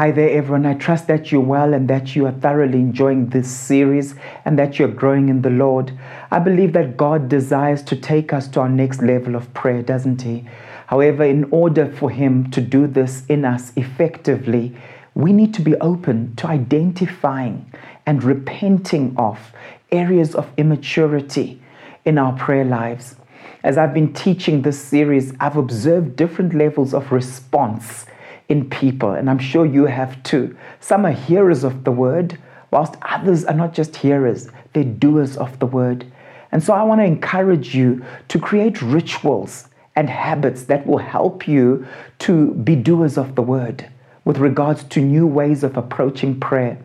Hi there, everyone. I trust that you're well and that you are thoroughly enjoying this series and that you're growing in the Lord. I believe that God desires to take us to our next level of prayer, doesn't He? However, in order for Him to do this in us effectively, we need to be open to identifying and repenting of areas of immaturity in our prayer lives. As I've been teaching this series, I've observed different levels of response in people, and I'm sure you have too. Some are hearers of the word, whilst others are not just hearers, they're doers of the word. And so I want to encourage you to create rituals and habits that will help you to be doers of the word with regards to new ways of approaching prayer.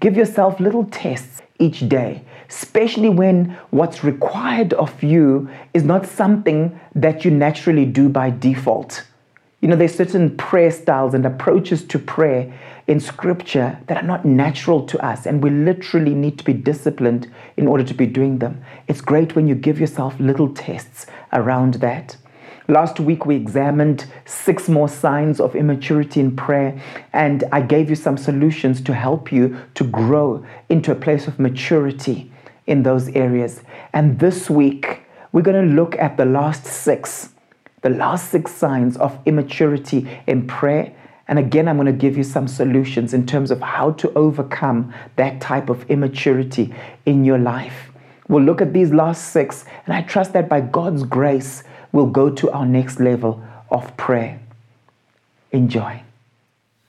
Give yourself little tests each day, especially when what's required of you is not something that you naturally do by default. You know, there's certain prayer styles and approaches to prayer in scripture that are not natural to us, and we literally need to be disciplined in order to be doing them. It's great when you give yourself little tests around that. Last week, we examined six more signs of immaturity in prayer, and I gave you some solutions to help you to grow into a place of maturity in those areas. And this week, we're going to look at the last six the last six signs of immaturity in prayer. And again, I'm going to give you some solutions in terms of how to overcome that type of immaturity in your life. We'll look at these last six, and I trust that by God's grace, we'll go to our next level of prayer. Enjoy.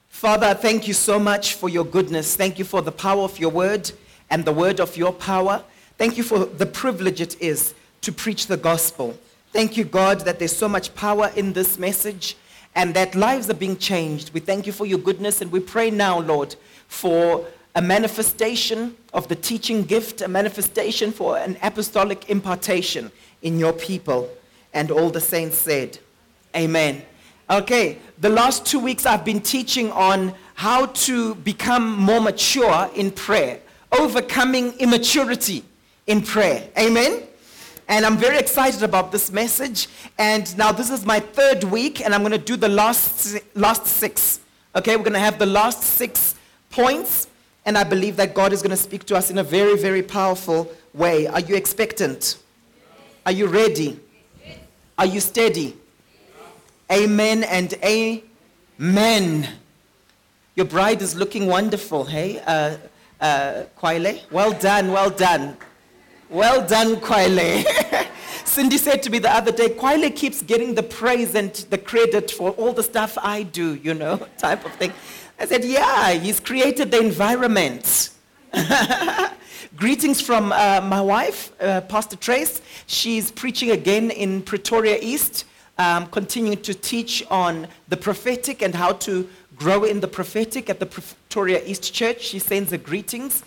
Father, thank you so much for your goodness. Thank you for the power of your word and the word of your power. Thank you for the privilege it is to preach the gospel. Thank you, God, that there's so much power in this message and that lives are being changed. We thank you for your goodness and we pray now, Lord, for a manifestation of the teaching gift, a manifestation for an apostolic impartation in your people. And all the saints said, Amen. Okay, the last two weeks I've been teaching on how to become more mature in prayer, overcoming immaturity in prayer. Amen. And I'm very excited about this message. And now this is my third week, and I'm going to do the last, last six. Okay, we're going to have the last six points. And I believe that God is going to speak to us in a very, very powerful way. Are you expectant? Are you ready? Are you steady? Amen and amen. Your bride is looking wonderful, hey? Uh, uh, Kwaile? Well done, well done. Well done, Kwaile. Cindy said to me the other day, Kwaile keeps getting the praise and the credit for all the stuff I do, you know, type of thing. I said, yeah, he's created the environment. Greetings from uh, my wife, uh, Pastor Trace. She's preaching again in Pretoria East, um, continuing to teach on the prophetic and how to grow in the prophetic at the Pretoria East Church. She sends her greetings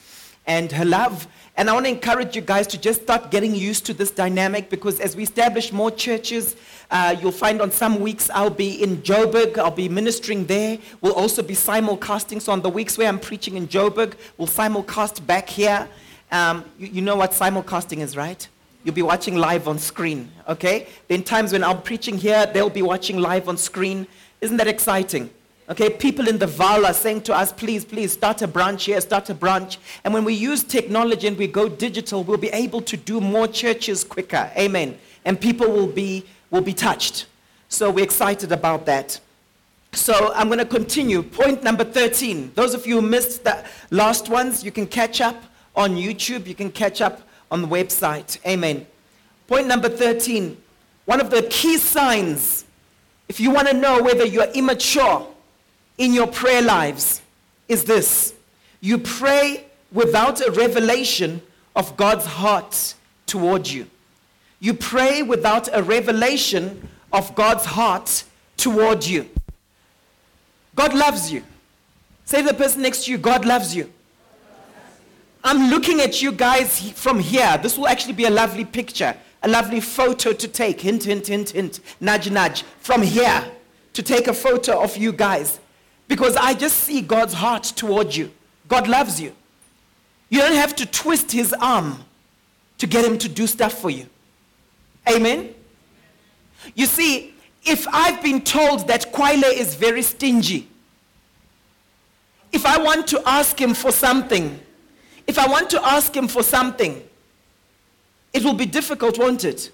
and her love. And I want to encourage you guys to just start getting used to this dynamic because as we establish more churches, uh, you'll find on some weeks I'll be in Joburg, I'll be ministering there. We'll also be simulcasting. So on the weeks where I'm preaching in Joburg, we'll simulcast back here. Um, you, you know what simulcasting is, right? You'll be watching live on screen, okay? Then times when I'm preaching here, they'll be watching live on screen. Isn't that exciting? Okay, people in the Vaal are saying to us, please, please start a branch here, start a branch. And when we use technology and we go digital, we'll be able to do more churches quicker. Amen. And people will be, will be touched. So we're excited about that. So I'm going to continue. Point number 13. Those of you who missed the last ones, you can catch up on YouTube. You can catch up on the website. Amen. Point number 13. One of the key signs, if you want to know whether you're immature, in your prayer lives is this you pray without a revelation of God's heart toward you. You pray without a revelation of God's heart toward you. God loves you. Say to the person next to you, God loves you. I'm looking at you guys from here. This will actually be a lovely picture, a lovely photo to take. Hint, hint, hint, hint. Nudge, nudge. From here to take a photo of you guys. Because I just see God's heart towards you. God loves you. You don't have to twist his arm to get him to do stuff for you. Amen? You see, if I've been told that Kwale is very stingy, if I want to ask him for something, if I want to ask him for something, it will be difficult, won't it?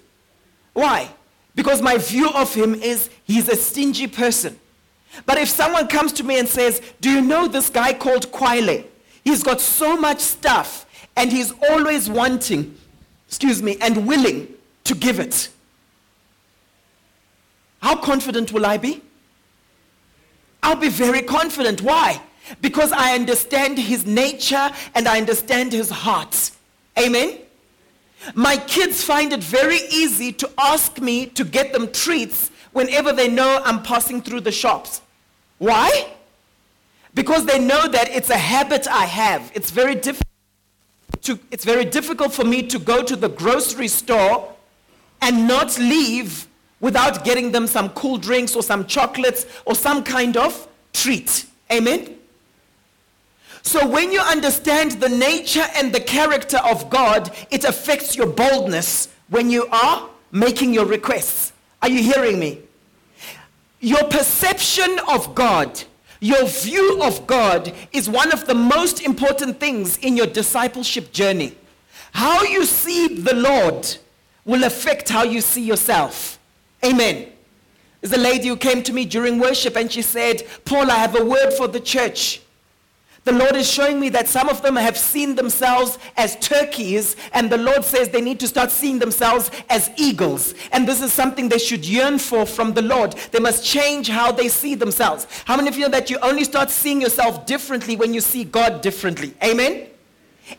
Why? Because my view of him is he's a stingy person. But if someone comes to me and says, Do you know this guy called Kwale? He's got so much stuff and he's always wanting, excuse me, and willing to give it. How confident will I be? I'll be very confident. Why? Because I understand his nature and I understand his heart. Amen? My kids find it very easy to ask me to get them treats whenever they know I'm passing through the shops. Why? Because they know that it's a habit I have. It's very difficult to, it's very difficult for me to go to the grocery store and not leave without getting them some cool drinks or some chocolates or some kind of treat. Amen? So when you understand the nature and the character of God, it affects your boldness when you are making your requests. Are you hearing me? Your perception of God, your view of God is one of the most important things in your discipleship journey. How you see the Lord will affect how you see yourself. Amen. There's a lady who came to me during worship and she said, Paul, I have a word for the church. The Lord is showing me that some of them have seen themselves as turkeys, and the Lord says they need to start seeing themselves as eagles. And this is something they should yearn for from the Lord. They must change how they see themselves. How many of you know that you only start seeing yourself differently when you see God differently? Amen?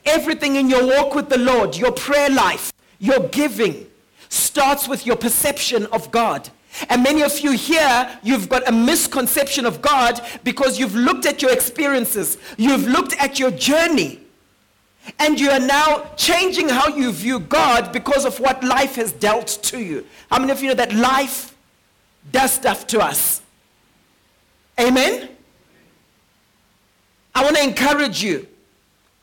Everything in your walk with the Lord, your prayer life, your giving, starts with your perception of God. And many of you here, you've got a misconception of God because you've looked at your experiences, you've looked at your journey, and you are now changing how you view God because of what life has dealt to you. How many of you know that life does stuff to us? Amen? I want to encourage you.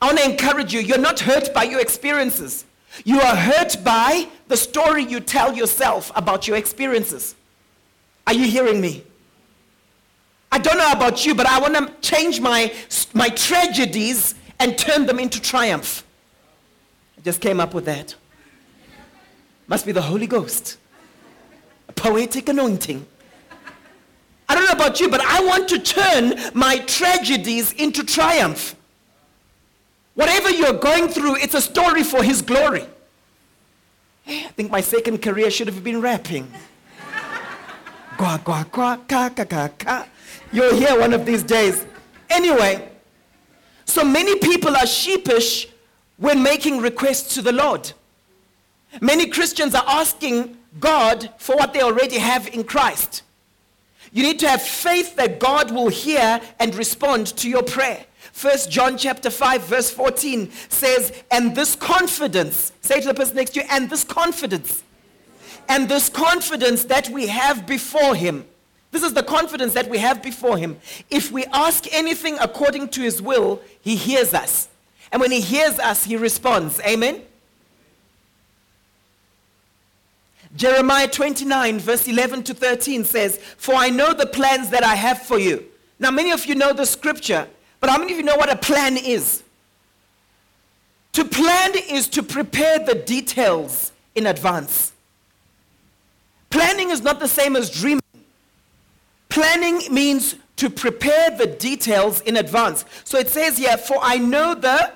I want to encourage you. You're not hurt by your experiences. You are hurt by the story you tell yourself about your experiences. Are you hearing me? I don't know about you, but I want to change my, my tragedies and turn them into triumph. I just came up with that. Must be the Holy Ghost. A poetic anointing. I don't know about you, but I want to turn my tragedies into triumph. Whatever you're going through, it's a story for His glory. Eh, I think my second career should have been rapping. Gua, gua, gua, ka, ka, ka, ka. You'll hear one of these days. Anyway, so many people are sheepish when making requests to the Lord. Many Christians are asking God for what they already have in Christ. You need to have faith that God will hear and respond to your prayer. First John chapter 5 verse 14 says, and this confidence, say to the person next to you, and this confidence and this confidence that we have before Him. This is the confidence that we have before Him. If we ask anything according to His will, He hears us. And when He hears us, He responds. Amen? Jeremiah 29, verse 11 to 13 says, For I know the plans that I have for you. Now, many of you know the scripture, but how many of you know what a plan is? To plan is to prepare the details in advance. Planning is not the same as dreaming. Planning means to prepare the details in advance. So it says here, For I know the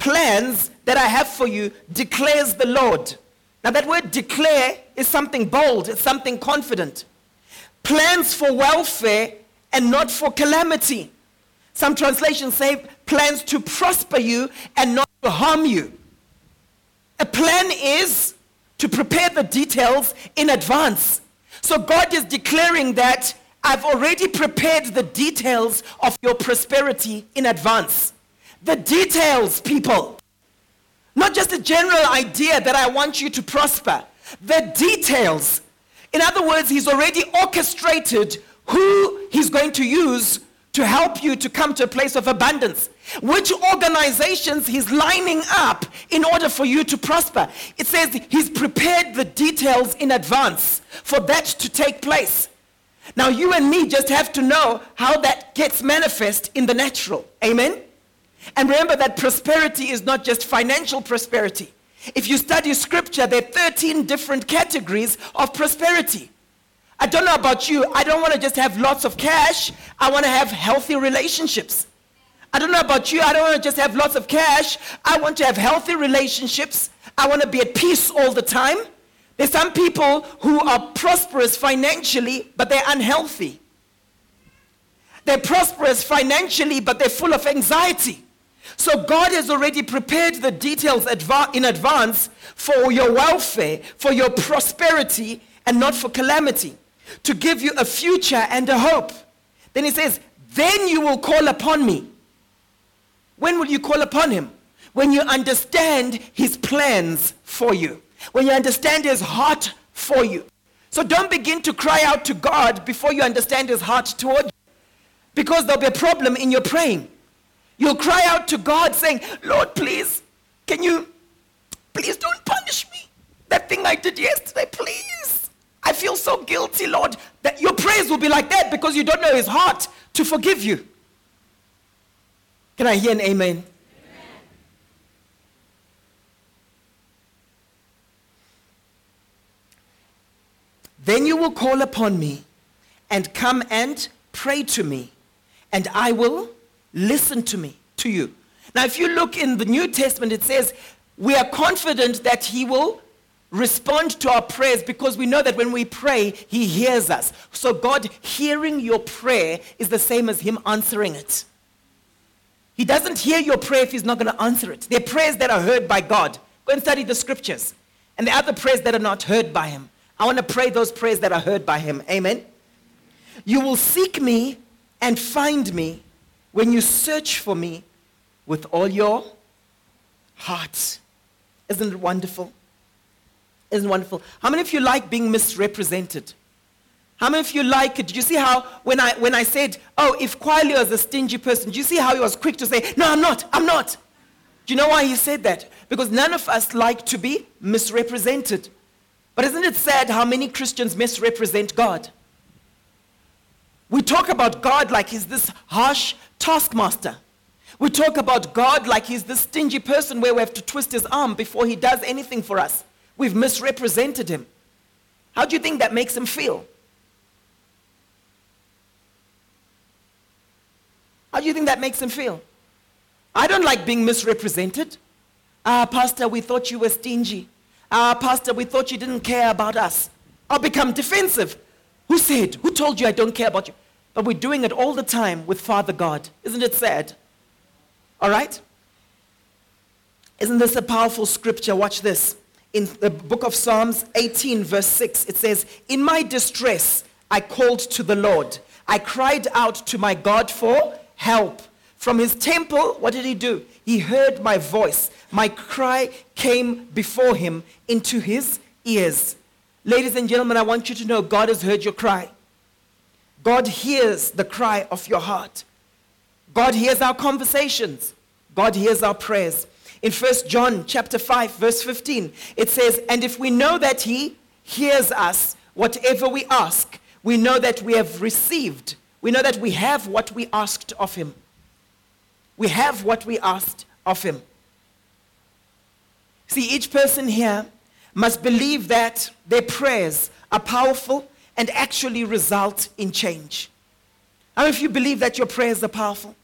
plans that I have for you, declares the Lord. Now, that word declare is something bold, it's something confident. Plans for welfare and not for calamity. Some translations say plans to prosper you and not to harm you. A plan is to prepare the details in advance. So God is declaring that I've already prepared the details of your prosperity in advance. The details, people. Not just a general idea that I want you to prosper. The details. In other words, He's already orchestrated who He's going to use to help you to come to a place of abundance. Which organizations he's lining up in order for you to prosper. It says he's prepared the details in advance for that to take place. Now, you and me just have to know how that gets manifest in the natural. Amen? And remember that prosperity is not just financial prosperity. If you study scripture, there are 13 different categories of prosperity. I don't know about you. I don't want to just have lots of cash. I want to have healthy relationships. I don't know about you. I don't want to just have lots of cash. I want to have healthy relationships. I want to be at peace all the time. There's some people who are prosperous financially, but they're unhealthy. They're prosperous financially, but they're full of anxiety. So God has already prepared the details in advance for your welfare, for your prosperity, and not for calamity to give you a future and a hope. Then he says, Then you will call upon me. When will you call upon him? When you understand his plans for you, when you understand his heart for you. So don't begin to cry out to God before you understand his heart toward you. Because there'll be a problem in your praying. You'll cry out to God saying, Lord, please, can you, please don't punish me. That thing I did yesterday, please. I feel so guilty, Lord, that your praise will be like that because you don't know his heart to forgive you. Can I hear an amen? amen? Then you will call upon me and come and pray to me, and I will listen to me, to you. Now, if you look in the New Testament, it says, We are confident that he will respond to our prayers because we know that when we pray, He hears us. So, God hearing your prayer is the same as Him answering it. He doesn't hear your prayer if He's not going to answer it. There are prayers that are heard by God. Go and study the scriptures. And there are other prayers that are not heard by Him. I want to pray those prayers that are heard by Him. Amen. You will seek me and find me when you search for me with all your heart. Isn't it wonderful? Isn't wonderful? How many of you like being misrepresented? How many of you like it? Did you see how when I when I said, oh, if Kwali was a stingy person, do you see how he was quick to say, no, I'm not, I'm not? Do you know why he said that? Because none of us like to be misrepresented. But isn't it sad how many Christians misrepresent God? We talk about God like he's this harsh taskmaster. We talk about God like he's this stingy person where we have to twist his arm before he does anything for us. We've misrepresented him. How do you think that makes him feel? How do you think that makes him feel? I don't like being misrepresented. Ah, Pastor, we thought you were stingy. Ah, Pastor, we thought you didn't care about us. I'll become defensive. Who said? Who told you I don't care about you? But we're doing it all the time with Father God. Isn't it sad? All right? Isn't this a powerful scripture? Watch this in the book of Psalms 18, verse 6, it says, In my distress, I called to the Lord. I cried out to my God for help. From his temple, what did he do? He heard my voice. My cry came before him into his ears. Ladies and gentlemen, I want you to know God has heard your cry. God hears the cry of your heart. God hears our conversations. God hears our prayers. In 1 John chapter 5 verse 15, it says, "And if we know that he hears us whatever we ask, we know that we have received. We know that we have what we asked of him. We have what we asked of him." See, each person here must believe that their prayers are powerful and actually result in change. How of you believe that your prayers are powerful?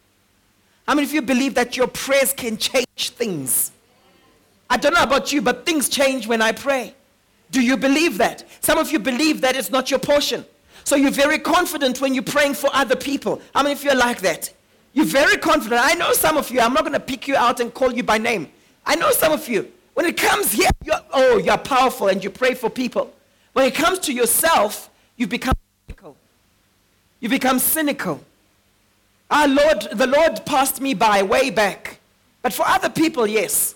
How many of you believe that your prayers can change things? I don't know about you, but things change when I pray. Do you believe that? Some of you believe that it's not your portion. So you're very confident when you're praying for other people. How many of you are like that? You're very confident. I know some of you. I'm not going to pick you out and call you by name. I know some of you. When it comes here, you're, oh, you're powerful and you pray for people. When it comes to yourself, you become cynical. You become cynical. Our Lord, the Lord passed me by way back. But for other people, yes.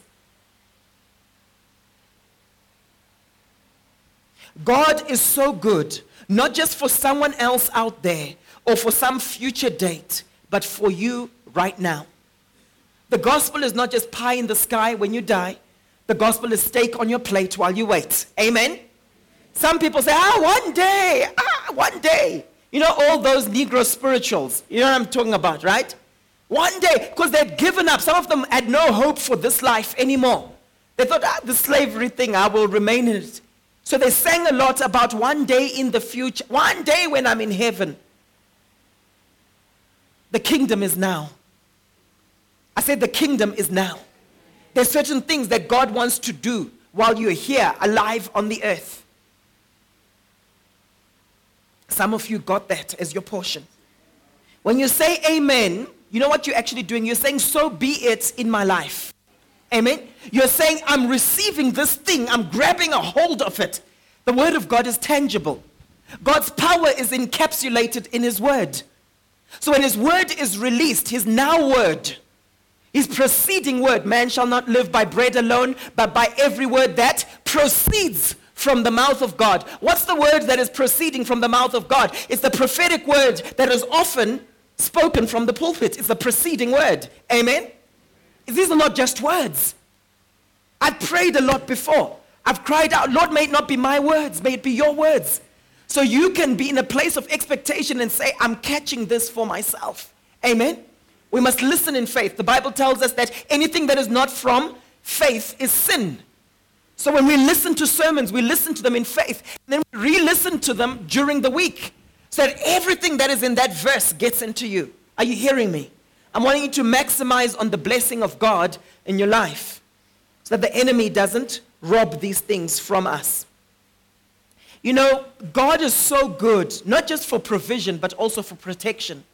God is so good, not just for someone else out there or for some future date, but for you right now. The gospel is not just pie in the sky when you die. The gospel is steak on your plate while you wait. Amen? Some people say, ah, one day, ah, one day. You know, all those Negro spirituals. You know what I'm talking about, right? One day, because they'd given up. Some of them had no hope for this life anymore. They thought, ah, the slavery thing, I will remain in it. So they sang a lot about one day in the future, one day when I'm in heaven. The kingdom is now. I said, the kingdom is now. There's certain things that God wants to do while you're here, alive on the earth. Some of you got that as your portion. When you say amen, you know what you're actually doing? You're saying, so be it in my life. Amen. You're saying, I'm receiving this thing, I'm grabbing a hold of it. The word of God is tangible. God's power is encapsulated in his word. So when his word is released, his now word, his proceeding word, man shall not live by bread alone, but by every word that proceeds from the mouth of God. What's the word that is proceeding from the mouth of God? It's the prophetic word that is often spoken from the pulpit. It's the preceding word. Amen? These are not just words. I've prayed a lot before. I've cried out, Lord, may it not be my words, may it be your words. So you can be in a place of expectation and say, I'm catching this for myself. Amen? We must listen in faith. The Bible tells us that anything that is not from faith is sin. So when we listen to sermons, we listen to them in faith, and then we re listen to them during the week so that everything that is in that verse gets into you. Are you hearing me? I'm wanting you to maximize on the blessing of God in your life so that the enemy doesn't rob these things from us. You know, God is so good, not just for provision, but also for protection.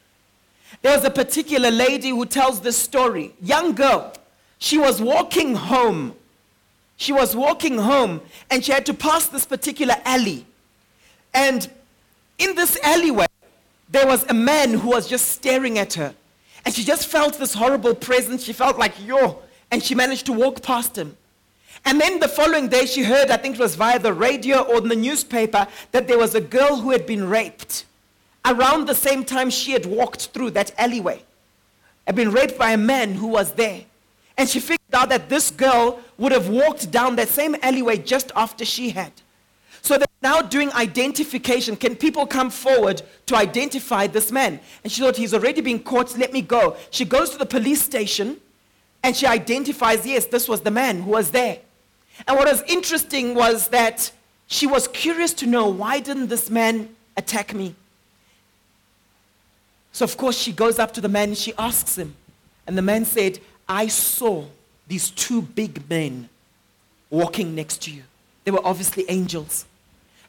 There was a particular lady who tells this story. Young girl. She was walking home. She was walking home and she had to pass this particular alley. And in this alleyway, there was a man who was just staring at her. And she just felt this horrible presence. She felt like, yo. And she managed to walk past him. And then the following day, she heard, I think it was via the radio or in the newspaper, that there was a girl who had been raped around the same time she had walked through that alleyway. Had been raped by a man who was there. And she figured out that this girl would have walked down that same alleyway just after she had. So they're now doing identification. Can people come forward to identify this man? And she thought, he's already been caught, let me go. She goes to the police station and she identifies, yes, this was the man who was there. And what was interesting was that she was curious to know why didn't this man attack me? So, of course, she goes up to the man and she asks him. And the man said, I saw these two big men walking next to you. They were obviously angels.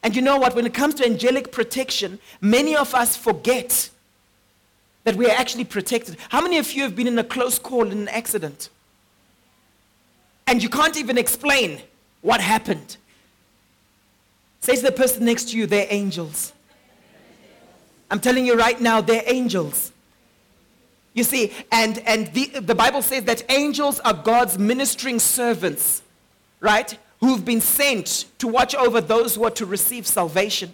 And you know what? When it comes to angelic protection, many of us forget that we are actually protected. How many of you have been in a close call in an accident? And you can't even explain what happened. Say to the person next to you, they're angels. I'm telling you right now, they're angels. You see, and, and the, the Bible says that angels are God's ministering servants, right? Who've been sent to watch over those who are to receive salvation.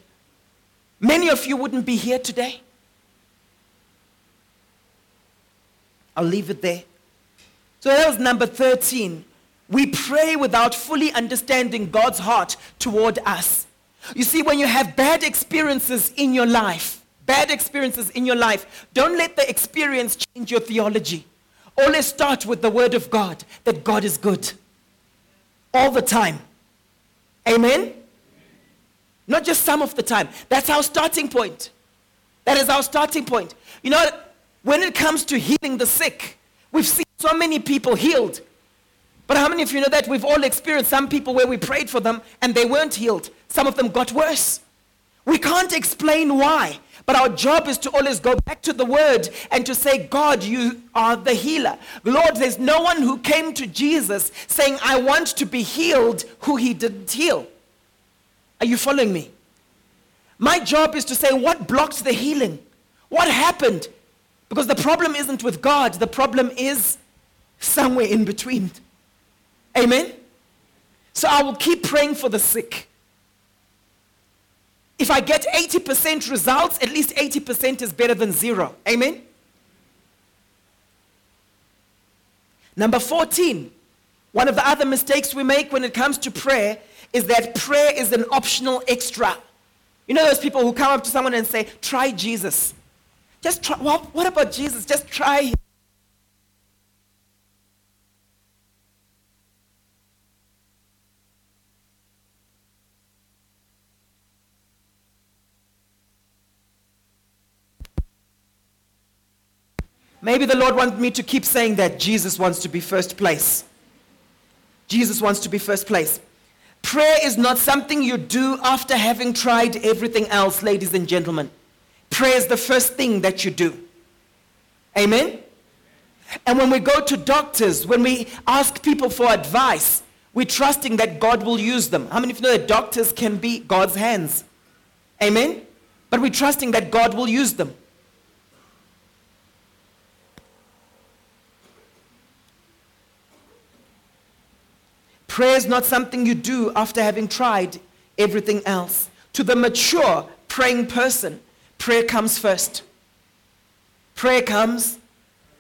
Many of you wouldn't be here today. I'll leave it there. So that was number 13. We pray without fully understanding God's heart toward us. You see, when you have bad experiences in your life, bad experiences in your life, don't let the experience change your theology. Always start with the word of God that God is good. All the time. Amen? Not just some of the time. That's our starting point. That is our starting point. You know, when it comes to healing the sick, we've seen so many people healed. But how many of you know that we've all experienced some people where we prayed for them and they weren't healed? Some of them got worse. We can't explain why, but our job is to always go back to the word and to say, God, you are the healer. Lord, there's no one who came to Jesus saying, I want to be healed who he didn't heal. Are you following me? My job is to say, what blocked the healing? What happened? Because the problem isn't with God, the problem is somewhere in between. Amen? So I will keep praying for the sick. If I get 80% results, at least 80% is better than zero. Amen? Number 14, one of the other mistakes we make when it comes to prayer is that prayer is an optional extra. You know those people who come up to someone and say, try Jesus. Just try, well, what about Jesus? Just try him. Maybe the Lord wants me to keep saying that Jesus wants to be first place. Jesus wants to be first place. Prayer is not something you do after having tried everything else, ladies and gentlemen. Prayer is the first thing that you do. Amen? And when we go to doctors, when we ask people for advice, we're trusting that God will use them. How many of you know that doctors can be God's hands? Amen? But we're trusting that God will use them. Prayer is not something you do after having tried everything else. To the mature praying person, prayer comes first. Prayer comes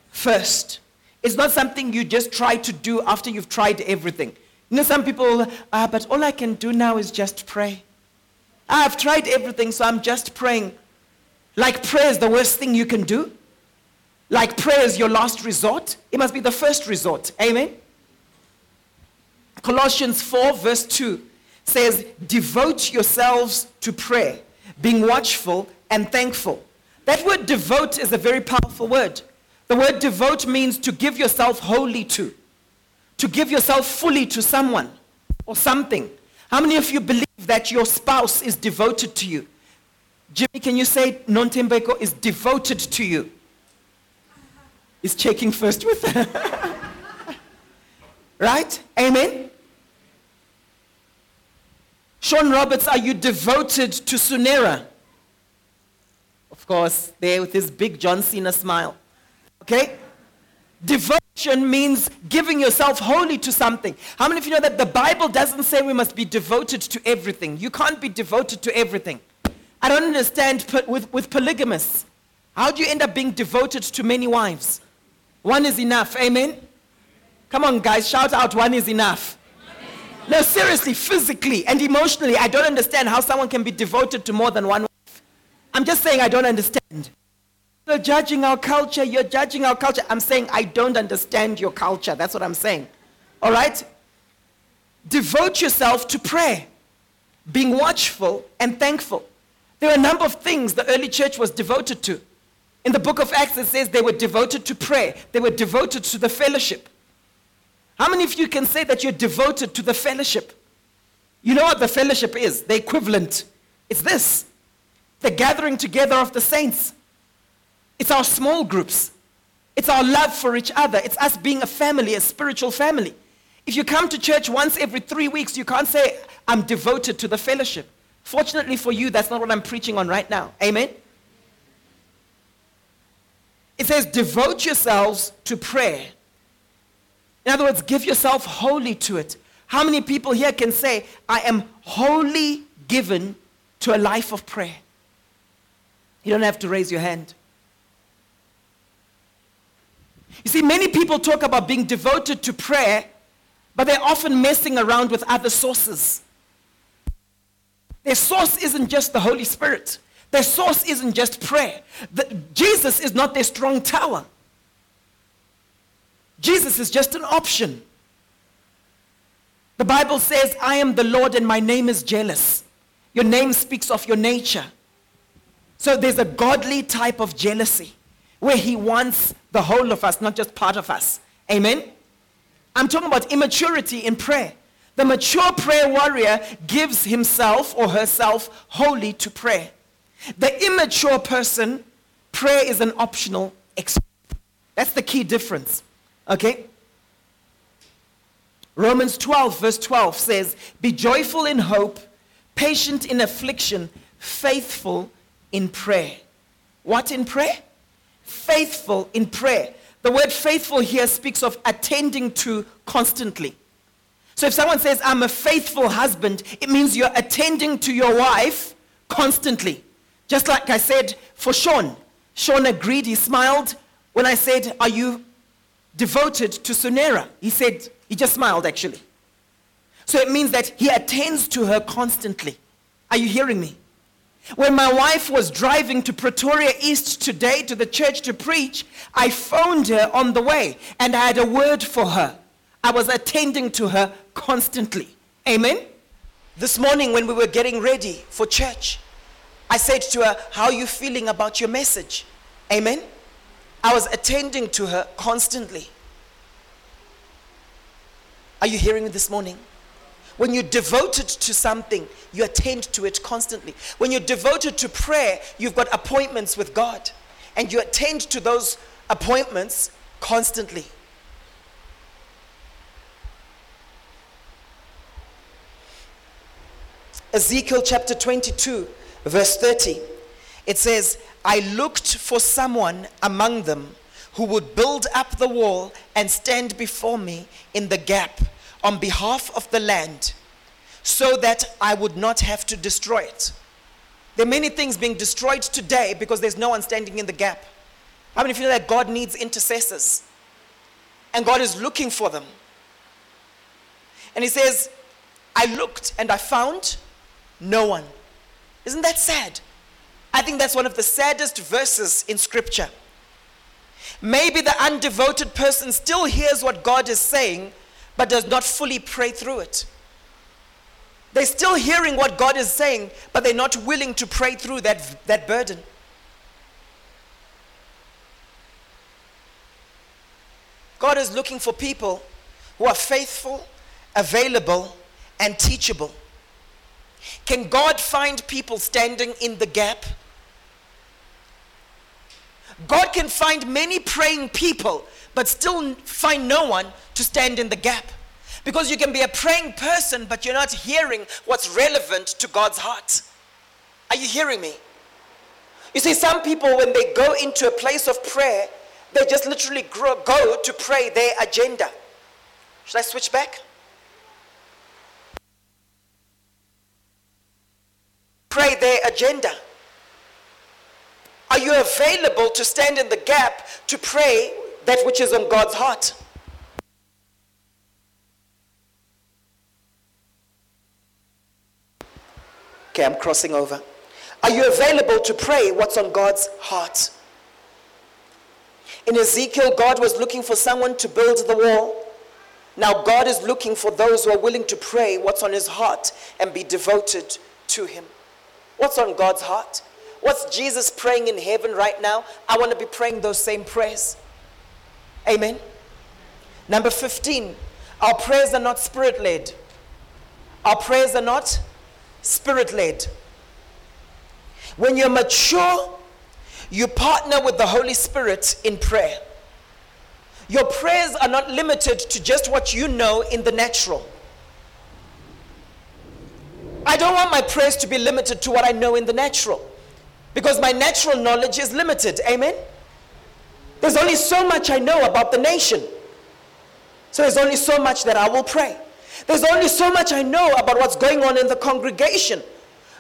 first. It's not something you just try to do after you've tried everything. You know, some people, ah, but all I can do now is just pray. Ah, I've tried everything, so I'm just praying. Like prayer is the worst thing you can do. Like prayer is your last resort. It must be the first resort. Amen. Colossians 4, verse 2 says, Devote yourselves to prayer, being watchful and thankful. That word devote is a very powerful word. The word devote means to give yourself wholly to, to give yourself fully to someone or something. How many of you believe that your spouse is devoted to you? Jimmy, can you say Nontembeko is devoted to you? He's checking first with. right? Amen? Sean Roberts, are you devoted to Sunera? Of course, there with his big John Cena smile. Okay? Devotion means giving yourself wholly to something. How many of you know that the Bible doesn't say we must be devoted to everything? You can't be devoted to everything. I don't understand with, with polygamists. How do you end up being devoted to many wives? One is enough. Amen? Come on, guys, shout out one is enough. No, seriously, physically and emotionally, I don't understand how someone can be devoted to more than one wife. I'm just saying I don't understand. You're judging our culture, you're judging our culture. I'm saying I don't understand your culture. That's what I'm saying. All right? Devote yourself to prayer, being watchful and thankful. There are a number of things the early church was devoted to. In the book of Acts, it says they were devoted to prayer, they were devoted to the fellowship. How many of you can say that you're devoted to the fellowship? You know what the fellowship is? The equivalent. It's this the gathering together of the saints. It's our small groups. It's our love for each other. It's us being a family, a spiritual family. If you come to church once every three weeks, you can't say, I'm devoted to the fellowship. Fortunately for you, that's not what I'm preaching on right now. Amen? It says, devote yourselves to prayer in other words, give yourself wholly to it. How many people here can say, I am wholly given to a life of prayer? You don't have to raise your hand. You see, many people talk about being devoted to prayer, but they're often messing around with other sources. Their source isn't just the Holy Spirit. Their source isn't just prayer. The, Jesus is not their strong tower. Jesus is just an option. The Bible says, I am the Lord and my name is jealous. Your name speaks of your nature. So there's a godly type of jealousy where he wants the whole of us, not just part of us. Amen? I'm talking about immaturity in prayer. The mature prayer warrior gives himself or herself wholly to prayer. The immature person, prayer is an optional experience. That's the key difference. Okay? Romans 12, verse 12 says, Be joyful in hope, patient in affliction, faithful in prayer. What in prayer? Faithful in prayer. The word faithful here speaks of attending to constantly. So if someone says, I'm a faithful husband, it means you're attending to your wife constantly. Just like I said for Sean. Sean agreed, he smiled when I said, Are you devoted to Sunera. He said, he just smiled actually. So it means that he attends to her constantly. Are you hearing me? When my wife was driving to Pretoria East today to the church to preach, I phoned her on the way and I had a word for her. I was attending to her constantly. Amen? This morning, when we were getting ready for church, I said to her, How are you feeling about your message? Amen? I was attending to her constantly. Are you hearing me this morning? When you're devoted to something, you attend to it constantly. When you're devoted to prayer, you've got appointments with God and you attend to those appointments constantly. Ezekiel chapter 22, verse 30. It says, I looked for someone among them who would build up the wall and stand before me in the gap on behalf of the land so that I would not have to destroy it. There are many things being destroyed today because there's no one standing in the gap. How many feel that God needs intercessors? And God is looking for them. And He says, I looked and I found no one. Isn't that sad? I think that's one of the saddest verses in Scripture. Maybe the undevoted person still hears what God is saying, but does not fully pray through it. They're still hearing what God is saying, but they're not willing to pray through that, that burden. God is looking for people who are faithful, available, and teachable. Can God find people standing in the gap? God can find many praying people, but still find no one to stand in the gap. Because you can be a praying person, but you're not hearing what's relevant to God's heart. Are you hearing me? You see, some people, when they go into a place of prayer, they just literally grow, go to pray their agenda. Should I switch back? Pray their agenda. Are you available to stand in the gap to pray that which is on God's heart? Okay, I'm crossing over. Are you available to pray what's on God's heart? In Ezekiel, God was looking for someone to build the wall. Now, God is looking for those who are willing to pray what's on his heart and be devoted to him. What's on God's heart? What's Jesus praying in heaven right now? I want to be praying those same prayers. Amen. Number 15, our prayers are not spirit led. Our prayers are not spirit led. When you're mature, you partner with the Holy Spirit in prayer. Your prayers are not limited to just what you know in the natural. I don't want my prayers to be limited to what I know in the natural because my natural knowledge is limited. Amen? There's only so much I know about the nation. So there's only so much that I will pray. There's only so much I know about what's going on in the congregation.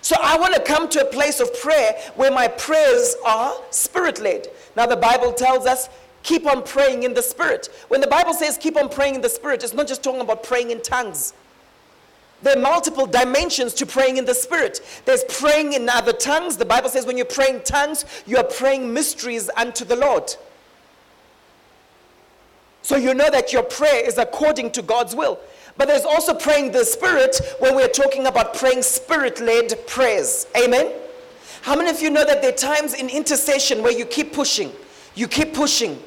So I want to come to a place of prayer where my prayers are spirit led. Now, the Bible tells us keep on praying in the spirit. When the Bible says keep on praying in the spirit, it's not just talking about praying in tongues. There are multiple dimensions to praying in the spirit. There's praying in other tongues. The Bible says when you're praying tongues, you are praying mysteries unto the Lord. So you know that your prayer is according to God's will. But there's also praying the Spirit when we're talking about praying spirit led prayers. Amen? How many of you know that there are times in intercession where you keep pushing, you keep pushing,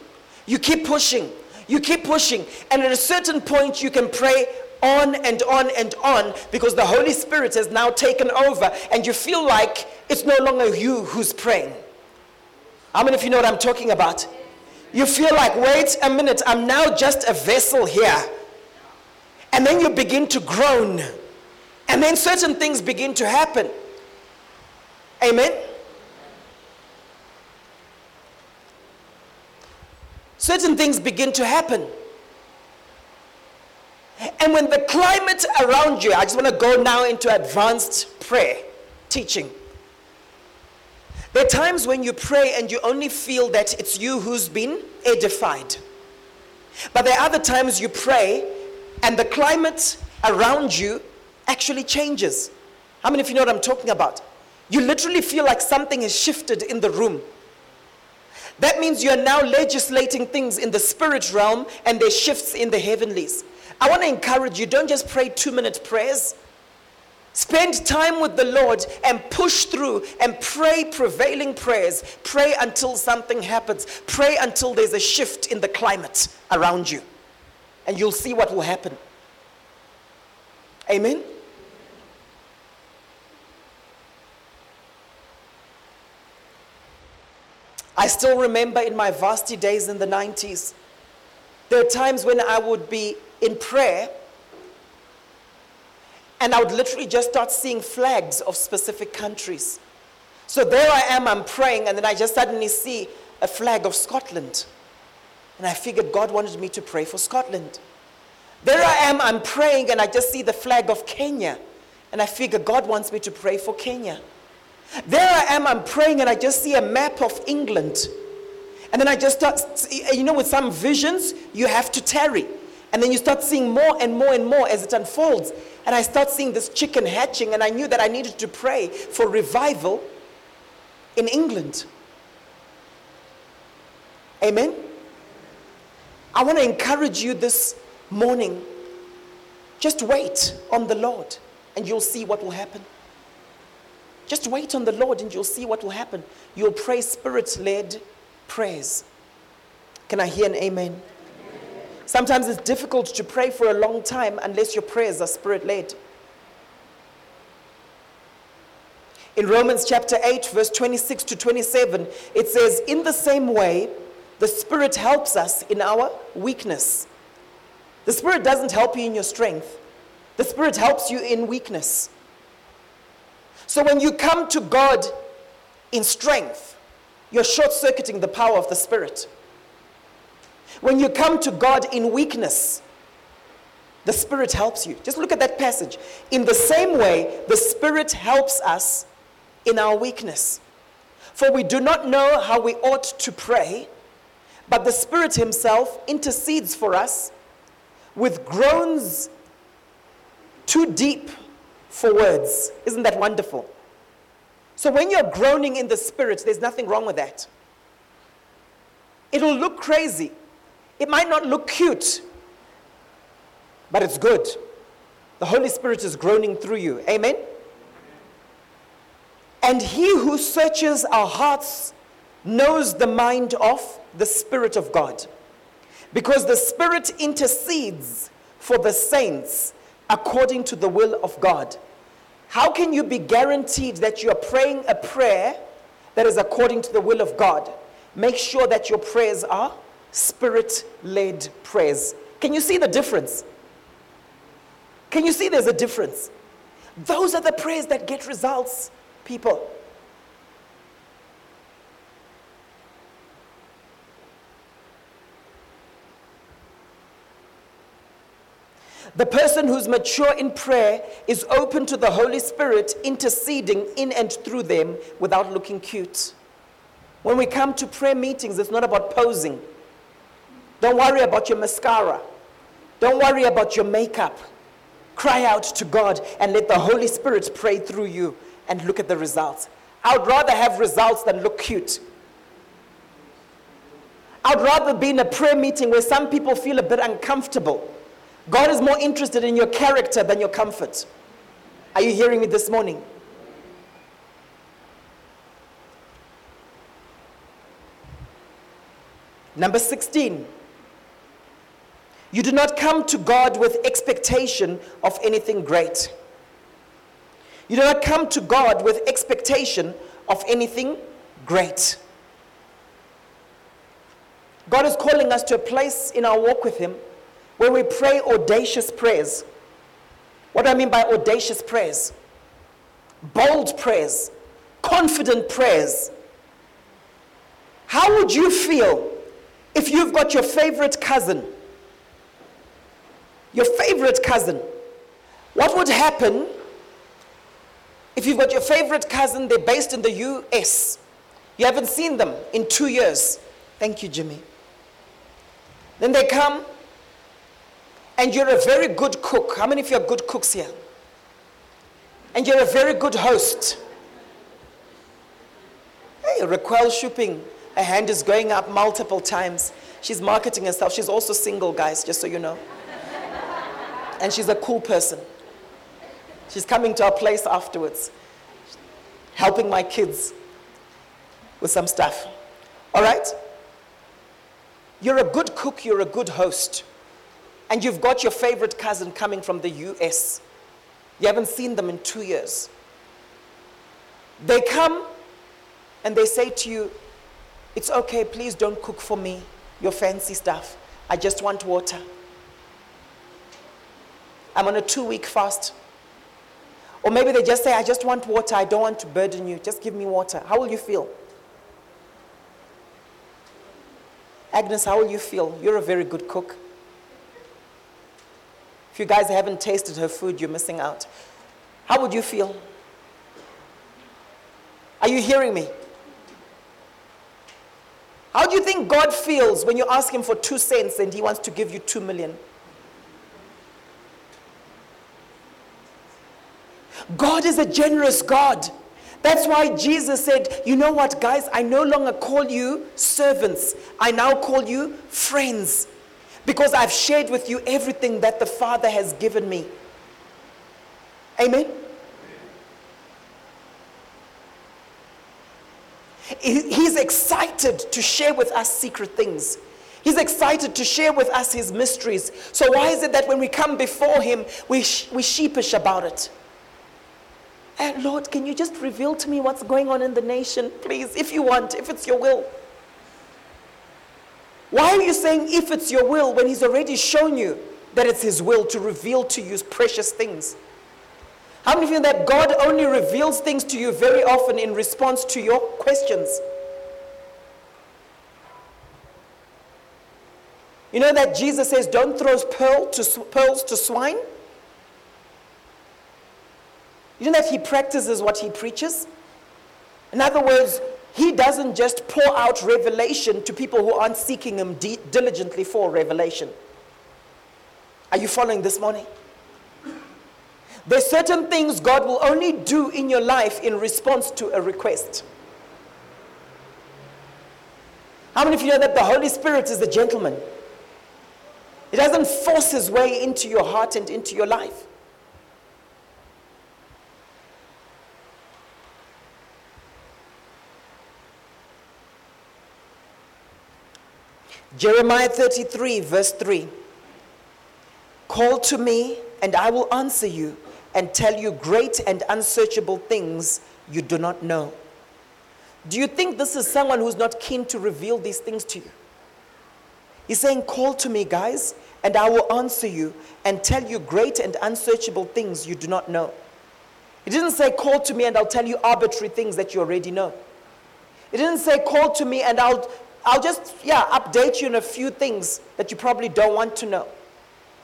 you keep pushing, you keep pushing, and at a certain point you can pray on and on and on because the Holy Spirit has now taken over and you feel like it's no longer you who's praying. How many of you know what I'm talking about? You feel like, wait a minute, I'm now just a vessel here. And then you begin to groan. And then certain things begin to happen. Amen? Certain things begin to happen. And when the climate around you, I just want to go now into advanced prayer teaching. There are times when you pray and you only feel that it's you who's been edified. But there are other times you pray and the climate around you actually changes. How many of you know what I'm talking about? You literally feel like something has shifted in the room. That means you are now legislating things in the spirit realm and there's shifts in the heavenlies. I want to encourage you don't just pray two minute prayers. Spend time with the Lord and push through and pray prevailing prayers. Pray until something happens. Pray until there's a shift in the climate around you. And you'll see what will happen. Amen? I still remember in my vasty days in the 90s, there are times when I would be in prayer and I would literally just start seeing flags of specific countries. So there I am, I'm praying, and then I just suddenly see a flag of Scotland. And I figured God wanted me to pray for Scotland. There I am, I'm praying, and I just see the flag of Kenya. And I figure God wants me to pray for Kenya. There I am, I'm praying, and I just see a map of England. And then I just start, you know, with some visions, you have to tarry. And then you start seeing more and more and more as it unfolds. And I start seeing this chicken hatching, and I knew that I needed to pray for revival in England. Amen? I want to encourage you this morning. Just wait on the Lord, and you'll see what will happen. Just wait on the Lord, and you'll see what will happen. You'll pray spirit led prayers. Can I hear an amen? Sometimes it's difficult to pray for a long time unless your prayers are spirit led. In Romans chapter 8, verse 26 to 27, it says, In the same way, the Spirit helps us in our weakness. The Spirit doesn't help you in your strength, the Spirit helps you in weakness. So when you come to God in strength, you're short circuiting the power of the Spirit. When you come to God in weakness, the Spirit helps you. Just look at that passage. In the same way, the Spirit helps us in our weakness. For we do not know how we ought to pray, but the Spirit Himself intercedes for us with groans too deep for words. Isn't that wonderful? So when you're groaning in the Spirit, there's nothing wrong with that. It'll look crazy. It might not look cute, but it's good. The Holy Spirit is groaning through you. Amen? And he who searches our hearts knows the mind of the Spirit of God. Because the Spirit intercedes for the saints according to the will of God. How can you be guaranteed that you are praying a prayer that is according to the will of God? Make sure that your prayers are spirit led prayers. Can you see the difference? Can you see there's a difference? Those are the prayers that get results, people. The person who's mature in prayer is open to the Holy Spirit interceding in and through them without looking cute. When we come to prayer meetings, it's not about posing. Don't worry about your mascara. Don't worry about your makeup. Cry out to God and let the Holy Spirit pray through you and look at the results. I would rather have results than look cute. I'd rather be in a prayer meeting where some people feel a bit uncomfortable. God is more interested in your character than your comfort. Are you hearing me this morning? Number 16. You do not come to God with expectation of anything great. You do not come to God with expectation of anything great. God is calling us to a place in our walk with Him where we pray audacious prayers. What do I mean by audacious prayers? Bold prayers, confident prayers. How would you feel if you've got your favorite cousin? Your favorite cousin. What would happen if you've got your favorite cousin, they're based in the US, you haven't seen them in two years? Thank you, Jimmy. Then they come, and you're a very good cook. How many of you are good cooks here? And you're a very good host. Hey, Raquel Shopping, her hand is going up multiple times. She's marketing herself. She's also single, guys, just so you know. And she's a cool person. She's coming to our place afterwards, helping my kids with some stuff. All right? You're a good cook, you're a good host. And you've got your favorite cousin coming from the US. You haven't seen them in two years. They come and they say to you, It's okay, please don't cook for me your fancy stuff. I just want water. I'm on a two week fast. Or maybe they just say, I just want water. I don't want to burden you. Just give me water. How will you feel? Agnes, how will you feel? You're a very good cook. If you guys haven't tasted her food, you're missing out. How would you feel? Are you hearing me? How do you think God feels when you ask Him for two cents and He wants to give you two million? God is a generous God. That's why Jesus said, You know what, guys? I no longer call you servants, I now call you friends because I've shared with you everything that the Father has given me. Amen. He's excited to share with us secret things. He's excited to share with us his mysteries. So, why is it that when we come before him, we, we sheepish about it? And Lord, can you just reveal to me what's going on in the nation, please, if you want, if it's your will? Why are you saying if it's your will when he's already shown you that it's his will to reveal to you precious things? How many of you know that God only reveals things to you very often in response to your questions? You know that Jesus says, don't throw pearl to, pearls to swine? You know that he practices what he preaches? In other words, he doesn't just pour out revelation to people who aren't seeking him diligently for revelation. Are you following this morning? There's certain things God will only do in your life in response to a request. How many of you know that the Holy Spirit is a gentleman? He doesn't force his way into your heart and into your life. Jeremiah 33, verse 3. Call to me, and I will answer you and tell you great and unsearchable things you do not know. Do you think this is someone who's not keen to reveal these things to you? He's saying, Call to me, guys, and I will answer you and tell you great and unsearchable things you do not know. He didn't say, Call to me and I'll tell you arbitrary things that you already know. He didn't say, Call to me and I'll I'll just, yeah, update you on a few things that you probably don't want to know.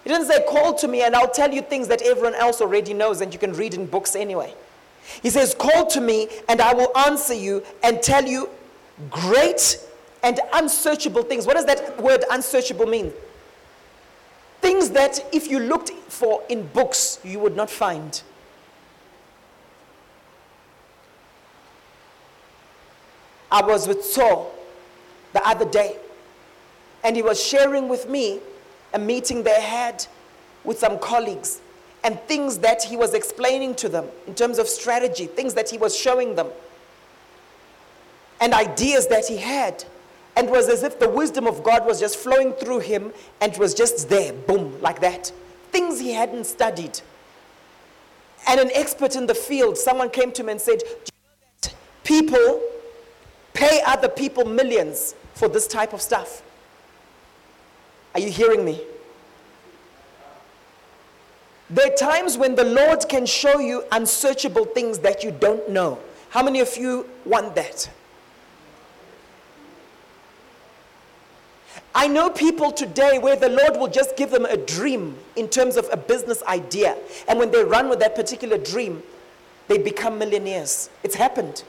He didn't say, call to me and I'll tell you things that everyone else already knows and you can read in books anyway. He says, call to me and I will answer you and tell you great and unsearchable things. What does that word unsearchable mean? Things that if you looked for in books, you would not find. I was with Saul the other day. And he was sharing with me a meeting they had with some colleagues and things that he was explaining to them in terms of strategy, things that he was showing them, and ideas that he had. And it was as if the wisdom of God was just flowing through him and was just there, boom, like that. Things he hadn't studied. And an expert in the field, someone came to him and said, you know people pay other people millions for this type of stuff. Are you hearing me? There are times when the Lord can show you unsearchable things that you don't know. How many of you want that? I know people today where the Lord will just give them a dream in terms of a business idea. And when they run with that particular dream, they become millionaires. It's happened.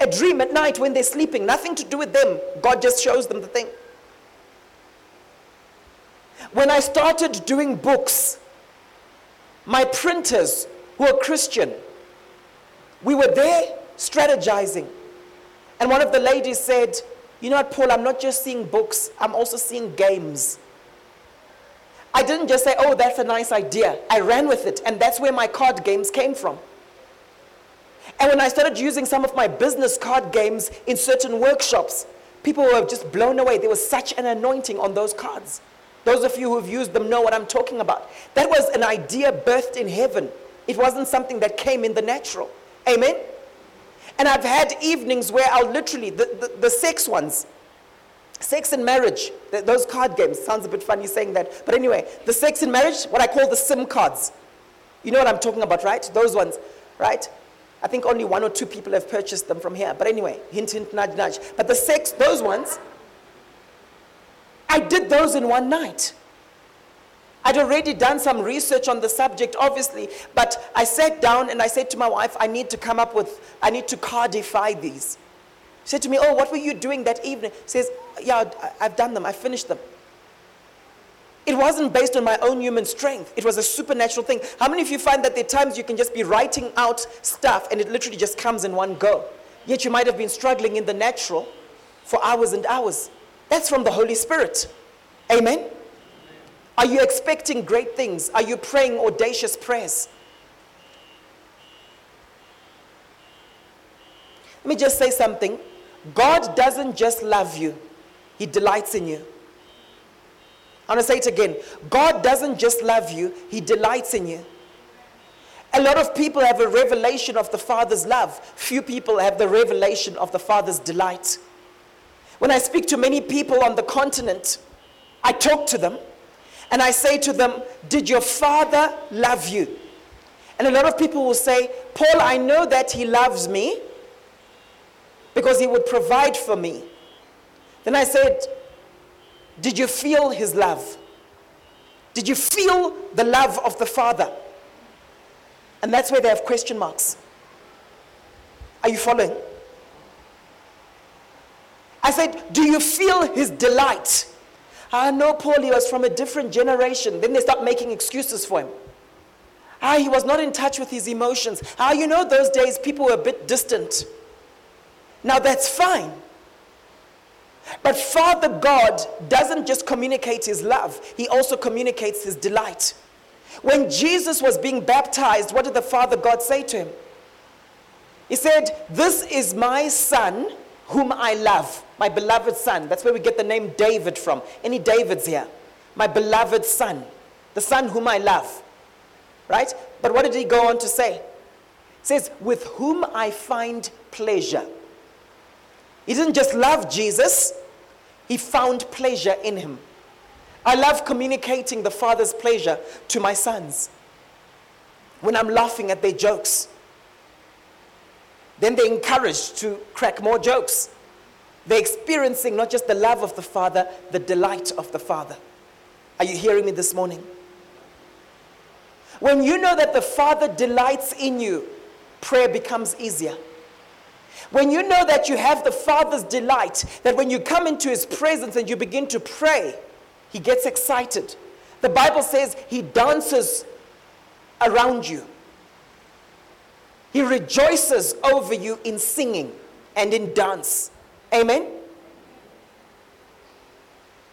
A dream at night when they're sleeping, nothing to do with them. God just shows them the thing. When I started doing books, my printers who are Christian, we were there strategizing. And one of the ladies said, You know what, Paul, I'm not just seeing books, I'm also seeing games. I didn't just say, Oh, that's a nice idea. I ran with it, and that's where my card games came from. And when I started using some of my business card games in certain workshops, people were just blown away. There was such an anointing on those cards. Those of you who've used them know what I'm talking about. That was an idea birthed in heaven. It wasn't something that came in the natural. Amen? And I've had evenings where I'll literally, the, the, the sex ones, sex and marriage, th- those card games, sounds a bit funny saying that. But anyway, the sex and marriage, what I call the SIM cards. You know what I'm talking about, right? Those ones, right? I think only one or two people have purchased them from here. But anyway, hint, hint, nudge, nudge. But the sex, those ones, I did those in one night. I'd already done some research on the subject, obviously, but I sat down and I said to my wife, I need to come up with, I need to codify these. She said to me, Oh, what were you doing that evening? She says, Yeah, I've done them, I finished them. It wasn't based on my own human strength. It was a supernatural thing. How many of you find that there are times you can just be writing out stuff and it literally just comes in one go? Yet you might have been struggling in the natural for hours and hours. That's from the Holy Spirit. Amen? Are you expecting great things? Are you praying audacious prayers? Let me just say something. God doesn't just love you, He delights in you. I want to say it again. God doesn't just love you, He delights in you. A lot of people have a revelation of the Father's love. Few people have the revelation of the Father's delight. When I speak to many people on the continent, I talk to them and I say to them, Did your father love you? And a lot of people will say, Paul, I know that he loves me because he would provide for me. Then I said, Did you feel his love? Did you feel the love of the Father? And that's where they have question marks. Are you following? I said, Do you feel his delight? I know Paul, he was from a different generation. Then they start making excuses for him. Ah, he was not in touch with his emotions. Ah, you know, those days people were a bit distant. Now that's fine. But Father God doesn't just communicate his love, he also communicates his delight. When Jesus was being baptized, what did the Father God say to him? He said, This is my son whom I love, my beloved son. That's where we get the name David from. Any Davids here? My beloved son, the son whom I love. Right? But what did he go on to say? He says, with whom I find pleasure. He didn't just love Jesus, he found pleasure in him. I love communicating the Father's pleasure to my sons. When I'm laughing at their jokes, then they're encouraged to crack more jokes. They're experiencing not just the love of the Father, the delight of the Father. Are you hearing me this morning? When you know that the Father delights in you, prayer becomes easier. When you know that you have the Father's delight, that when you come into His presence and you begin to pray, He gets excited. The Bible says He dances around you. He rejoices over you in singing and in dance. Amen?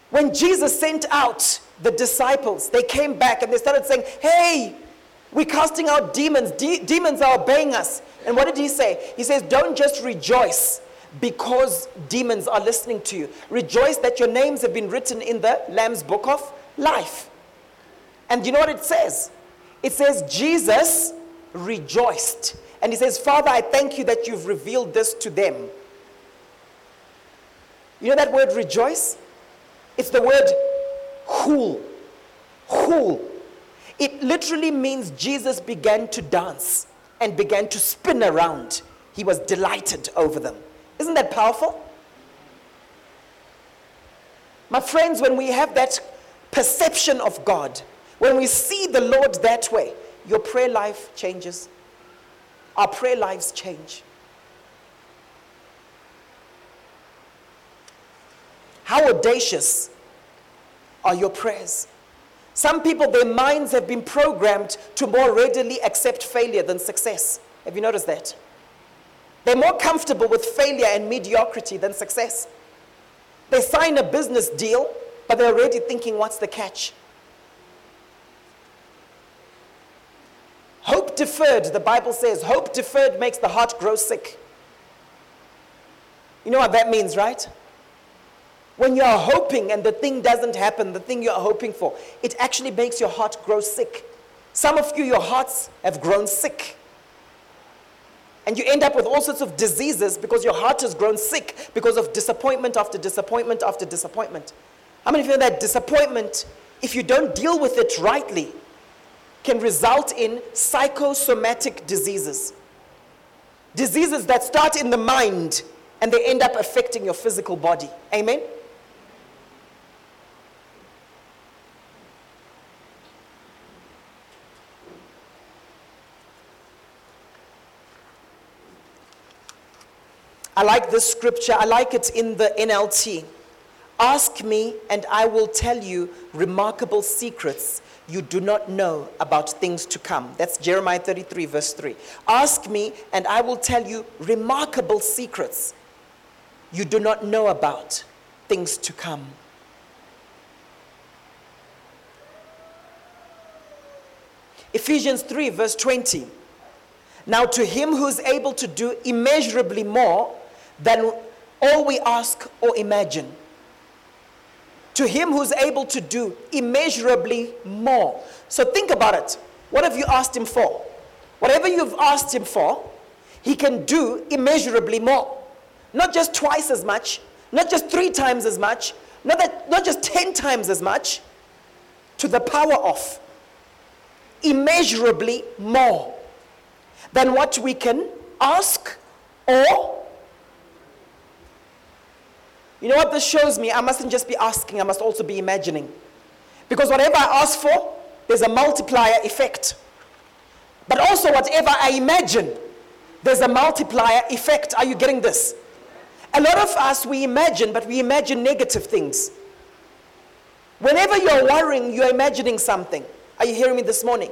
When Jesus sent out the disciples, they came back and they started saying, Hey, we're casting out demons. De- demons are obeying us. And what did he say? He says, Don't just rejoice because demons are listening to you. Rejoice that your names have been written in the Lamb's book of life. And you know what it says? It says, Jesus rejoiced. And he says, Father, I thank you that you've revealed this to them. You know that word rejoice? It's the word hul. Hul. It literally means Jesus began to dance and began to spin around. He was delighted over them. Isn't that powerful? My friends, when we have that perception of God, when we see the Lord that way, your prayer life changes. Our prayer lives change. How audacious are your prayers? Some people, their minds have been programmed to more readily accept failure than success. Have you noticed that? They're more comfortable with failure and mediocrity than success. They sign a business deal, but they're already thinking, what's the catch? Hope deferred, the Bible says, hope deferred makes the heart grow sick. You know what that means, right? When you're hoping and the thing doesn't happen, the thing you're hoping for, it actually makes your heart grow sick. Some of you, your hearts have grown sick. And you end up with all sorts of diseases because your heart has grown sick because of disappointment after disappointment after disappointment. How many of you know that disappointment, if you don't deal with it rightly, can result in psychosomatic diseases? Diseases that start in the mind and they end up affecting your physical body. Amen? I like this scripture. I like it in the NLT. Ask me, and I will tell you remarkable secrets you do not know about things to come. That's Jeremiah 33, verse 3. Ask me, and I will tell you remarkable secrets you do not know about things to come. Ephesians 3, verse 20. Now, to him who is able to do immeasurably more than all we ask or imagine. To him who's able to do immeasurably more. So think about it. What have you asked him for? Whatever you've asked him for, he can do immeasurably more. Not just twice as much, not just three times as much, not, that, not just 10 times as much, to the power of immeasurably more than what we can ask or you know what this shows me? I mustn't just be asking, I must also be imagining. Because whatever I ask for, there's a multiplier effect. But also, whatever I imagine, there's a multiplier effect. Are you getting this? A lot of us, we imagine, but we imagine negative things. Whenever you're worrying, you're imagining something. Are you hearing me this morning?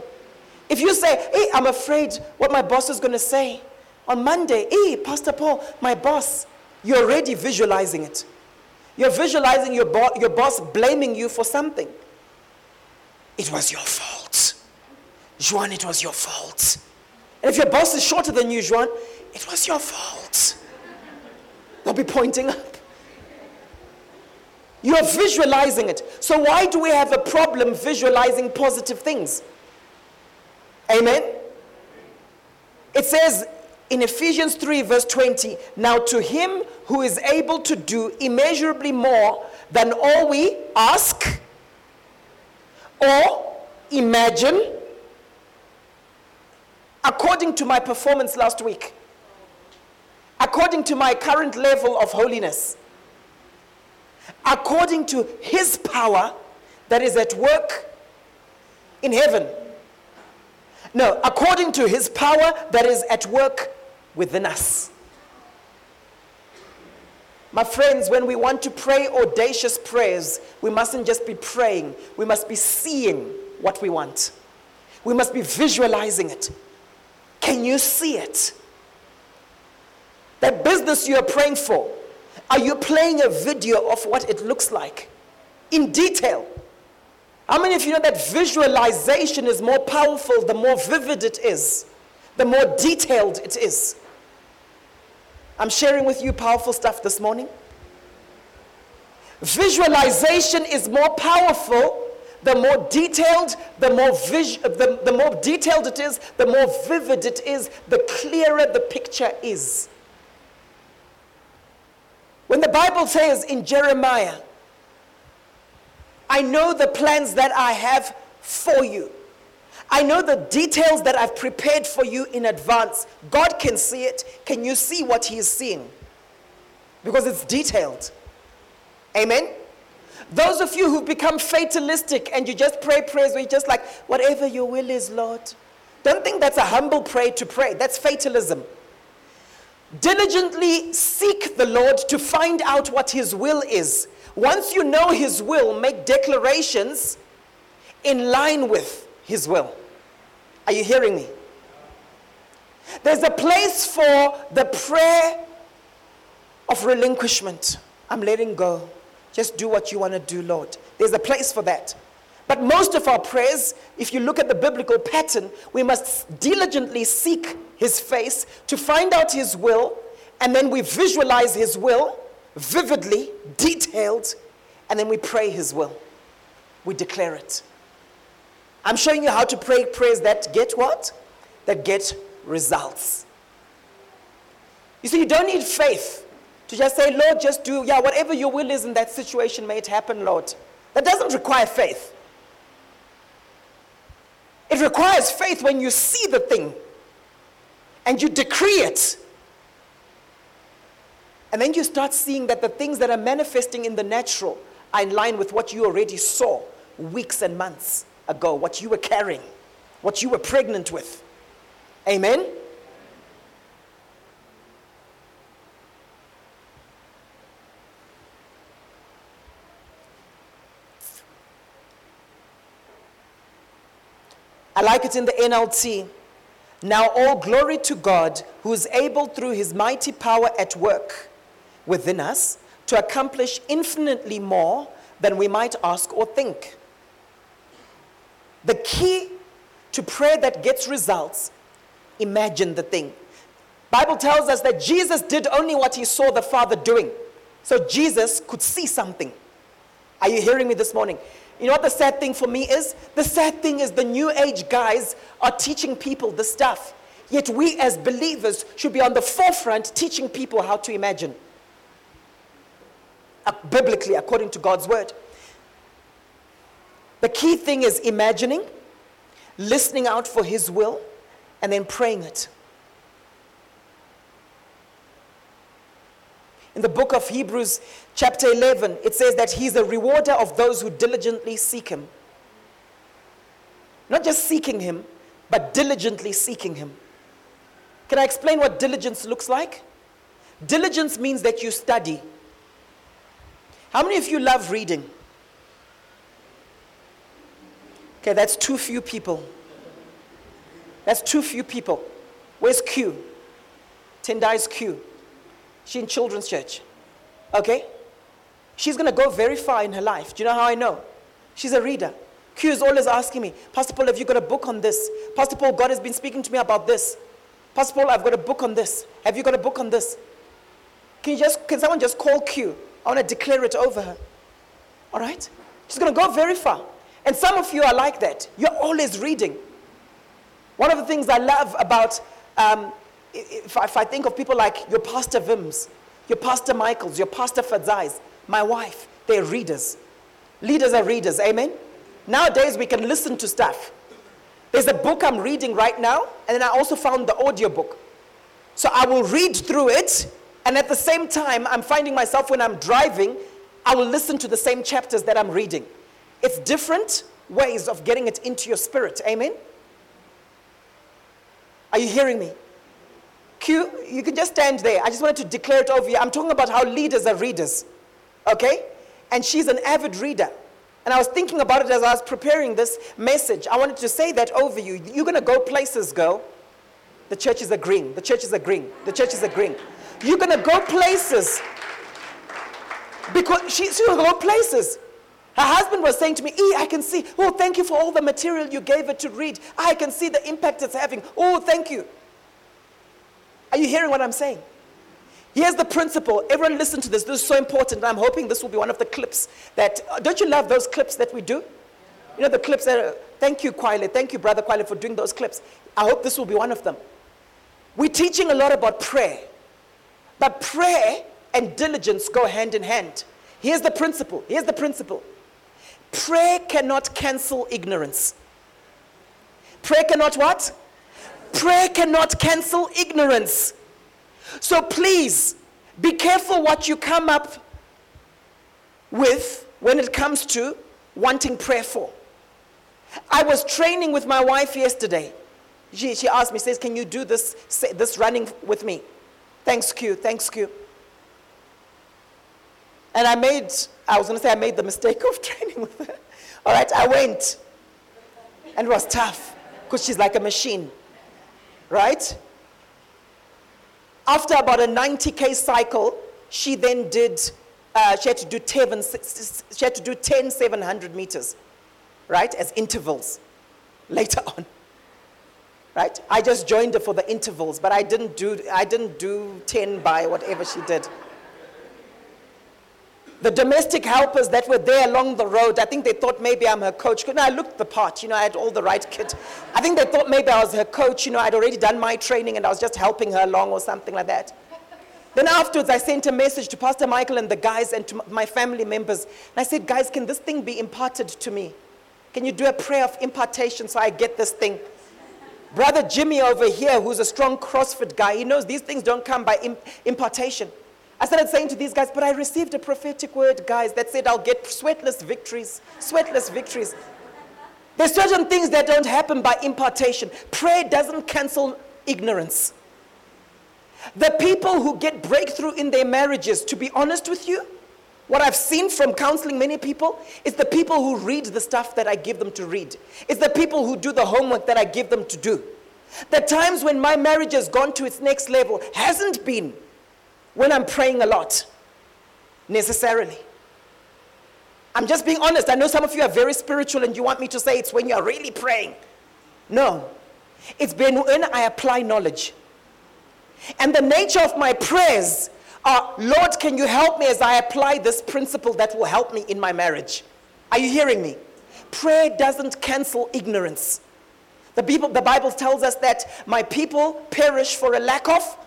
If you say, hey, I'm afraid what my boss is going to say on Monday, hey, Pastor Paul, my boss, you're already visualizing it. You're visualizing your, bo- your boss blaming you for something. It was your fault. Juan, it was your fault. And if your boss is shorter than you, Juan, it was your fault. They'll be pointing up. You're visualizing it. So, why do we have a problem visualizing positive things? Amen? It says in Ephesians 3, verse 20, now to him who is able to do immeasurably more than all we ask or imagine, according to my performance last week, according to my current level of holiness, according to his power that is at work in heaven. No, according to his power that is at work within us. My friends, when we want to pray audacious prayers, we mustn't just be praying, we must be seeing what we want. We must be visualizing it. Can you see it? That business you are praying for, are you playing a video of what it looks like in detail? How many of you know that visualization is more powerful the more vivid it is, the more detailed it is? I'm sharing with you powerful stuff this morning. Visualization is more powerful the more detailed, the more, vis- the, the more detailed it is, the more vivid it is, the clearer the picture is. When the Bible says in Jeremiah, I know the plans that I have for you. I know the details that I've prepared for you in advance. God can see it. Can you see what He is seeing? Because it's detailed. Amen? Those of you who become fatalistic and you just pray prayers where you're just like, whatever your will is, Lord. Don't think that's a humble prayer to pray. That's fatalism. Diligently seek the Lord to find out what His will is. Once you know His will, make declarations in line with His will. Are you hearing me? There's a place for the prayer of relinquishment. I'm letting go. Just do what you want to do, Lord. There's a place for that. But most of our prayers, if you look at the biblical pattern, we must diligently seek His face to find out His will, and then we visualize His will vividly, detailed, and then we pray His will. We declare it. I'm showing you how to pray prayers that get what? That get results. You see, you don't need faith to just say, Lord, just do, yeah, whatever your will is in that situation, may it happen, Lord. That doesn't require faith. It requires faith when you see the thing and you decree it. And then you start seeing that the things that are manifesting in the natural are in line with what you already saw weeks and months ago, what you were carrying, what you were pregnant with. Amen? I like it in the NLT. Now, all glory to God, who is able through his mighty power at work within us to accomplish infinitely more than we might ask or think. The key to prayer that gets results, imagine the thing. Bible tells us that Jesus did only what he saw the Father doing. So Jesus could see something. Are you hearing me this morning? You know what the sad thing for me is? The sad thing is the new age guys are teaching people this stuff. Yet we as believers should be on the forefront teaching people how to imagine. Uh, biblically, according to God's word. The key thing is imagining, listening out for His will, and then praying it. In the book of Hebrews, chapter 11, it says that He's a rewarder of those who diligently seek Him. Not just seeking Him, but diligently seeking Him. Can I explain what diligence looks like? Diligence means that you study. How many of you love reading? Okay, that's too few people. That's too few people. Where's Q? Tendai's Q. She in children's church. Okay? She's to go very far in her life. Do you know how I know? She's a reader. Q is always asking me, Pastor Paul, have you got a book on this? Pastor Paul, God has been speaking to me about this. Pastor Paul, I've got a book on this. Have you got a book on this? Can you just can someone just call Q? I want to declare it over her. All right? She's to go very far. And some of you are like that. You're always reading. One of the things I love about, um, if, if, I think of people like your Pastor Vims, your Pastor Michaels, your Pastor Fadzais, my wife, they're readers. Leaders are readers, amen? Nowadays we can listen to stuff. There's a book I'm reading right now, and then I also found the audio book. So I will read through it, and at the same time, I'm finding myself when I'm driving, I will listen to the same chapters that I'm reading. It's different ways of getting it into your spirit. Amen? Are you hearing me? Q, you can just stand there. I just wanted to declare it over you. I'm talking about how leaders are readers. Okay? And she's an avid reader. And I was thinking about it as I was preparing this message. I wanted to say that over you. You're going to go places, girl. The church is agreeing. The church is agreeing. The church is agreeing. You're going to go places. Because she's going to go places. Her husband was saying to me, E, I can see, oh, thank you for all the material you gave her to read. I can see the impact it's having. Oh, thank you. Are you hearing what I'm saying? Here's the principle. Everyone listen to this. This is so important. I'm hoping this will be one of the clips that, uh, don't you love those clips that we do? You know, the clips that, are, thank you, Kwale. Thank you, Brother Kwale, for doing those clips. I hope this will be one of them. We're teaching a lot about prayer. But prayer and diligence go hand in hand. Here's the principle. Here's the principle. Prayer cannot cancel ignorance. Prayer cannot what? Prayer cannot cancel ignorance. So please be careful what you come up with when it comes to wanting prayer for. I was training with my wife yesterday. She, she asked me, says, Can you do this, this running with me? Thanks, Q. Thanks, Q. And I made, I was going to say I made the mistake of training with her. All right, I went. And it was tough because she's like a machine, right? After about a 90k cycle, she then did, uh, she had to do 10, she had to do 10 700 meters, right, as intervals later on. Right? I just joined her for the intervals, but I didn't do, I didn't do 10 by whatever she did. The domestic helpers that were there along the road, I think they thought maybe I'm her coach. Know, I looked the part, you know, I had all the right kit. I think they thought maybe I was her coach, you know, I'd already done my training and I was just helping her along or something like that. Then afterwards, I sent a message to Pastor Michael and the guys and to my family members. And I said, guys, can this thing be imparted to me? Can you do a prayer of impartation so I get this thing? Brother Jimmy over here, who's a strong CrossFit guy, he knows these things don't come by impartation. I started saying to these guys, but I received a prophetic word, guys, that said I'll get sweatless victories, sweatless victories. There's certain things that don't happen by impartation. Prayer doesn't cancel ignorance. The people who get breakthrough in their marriages, to be honest with you, what I've seen from counseling many people is the people who read the stuff that I give them to read. It's the people who do the homework that I give them to do. The times when my marriage has gone to its next level hasn't been when I'm praying a lot, necessarily. I'm just being honest. I know some of you are very spiritual and you want me to say it's when you're really praying. No. It's been when I apply knowledge. And the nature of my prayers are Lord, can you help me as I apply this principle that will help me in my marriage? Are you hearing me? Prayer doesn't cancel ignorance. The, people, the Bible tells us that my people perish for a lack of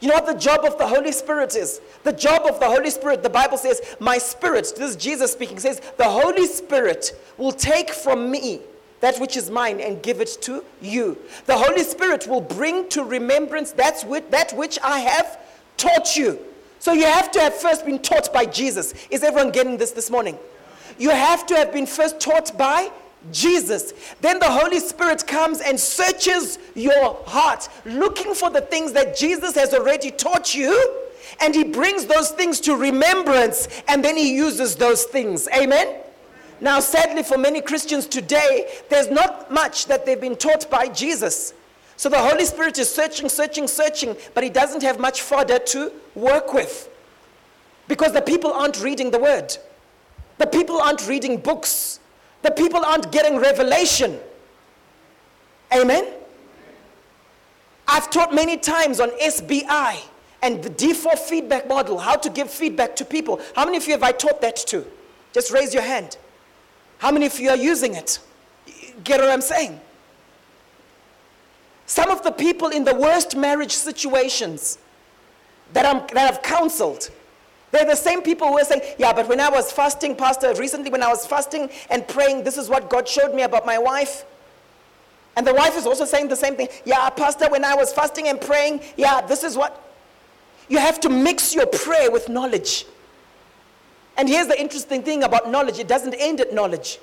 you know what the job of the Holy Spirit is? The job of the Holy Spirit, the Bible says, My spirit, this is Jesus speaking, says, The Holy Spirit will take from me that which is mine and give it to you. The Holy Spirit will bring to remembrance that which, that which I have taught you. So you have to have first been taught by Jesus. Is everyone getting this this morning? You have to have been first taught by Jesus. Then the Holy Spirit comes and searches your heart, looking for the things that Jesus has already taught you, and He brings those things to remembrance, and then He uses those things. Amen? Now, sadly, for many Christians today, there's not much that they've been taught by Jesus. So the Holy Spirit is searching, searching, searching, but He doesn't have much fodder to work with because the people aren't reading the Word. The people aren't reading books. The people aren't getting revelation. Amen? I've taught many times on SBI and the D4 feedback model, how to give feedback to people. How many of you have I taught that to? Just raise your hand. How many of you are using it? Get what I'm saying? Some of the people in the worst marriage situations that, I'm, that I've counseled, they're the same people who are saying, Yeah, but when I was fasting, Pastor, recently when I was fasting and praying, this is what God showed me about my wife. And the wife is also saying the same thing. Yeah, Pastor, when I was fasting and praying, yeah, this is what. You have to mix your prayer with knowledge. And here's the interesting thing about knowledge it doesn't end at knowledge.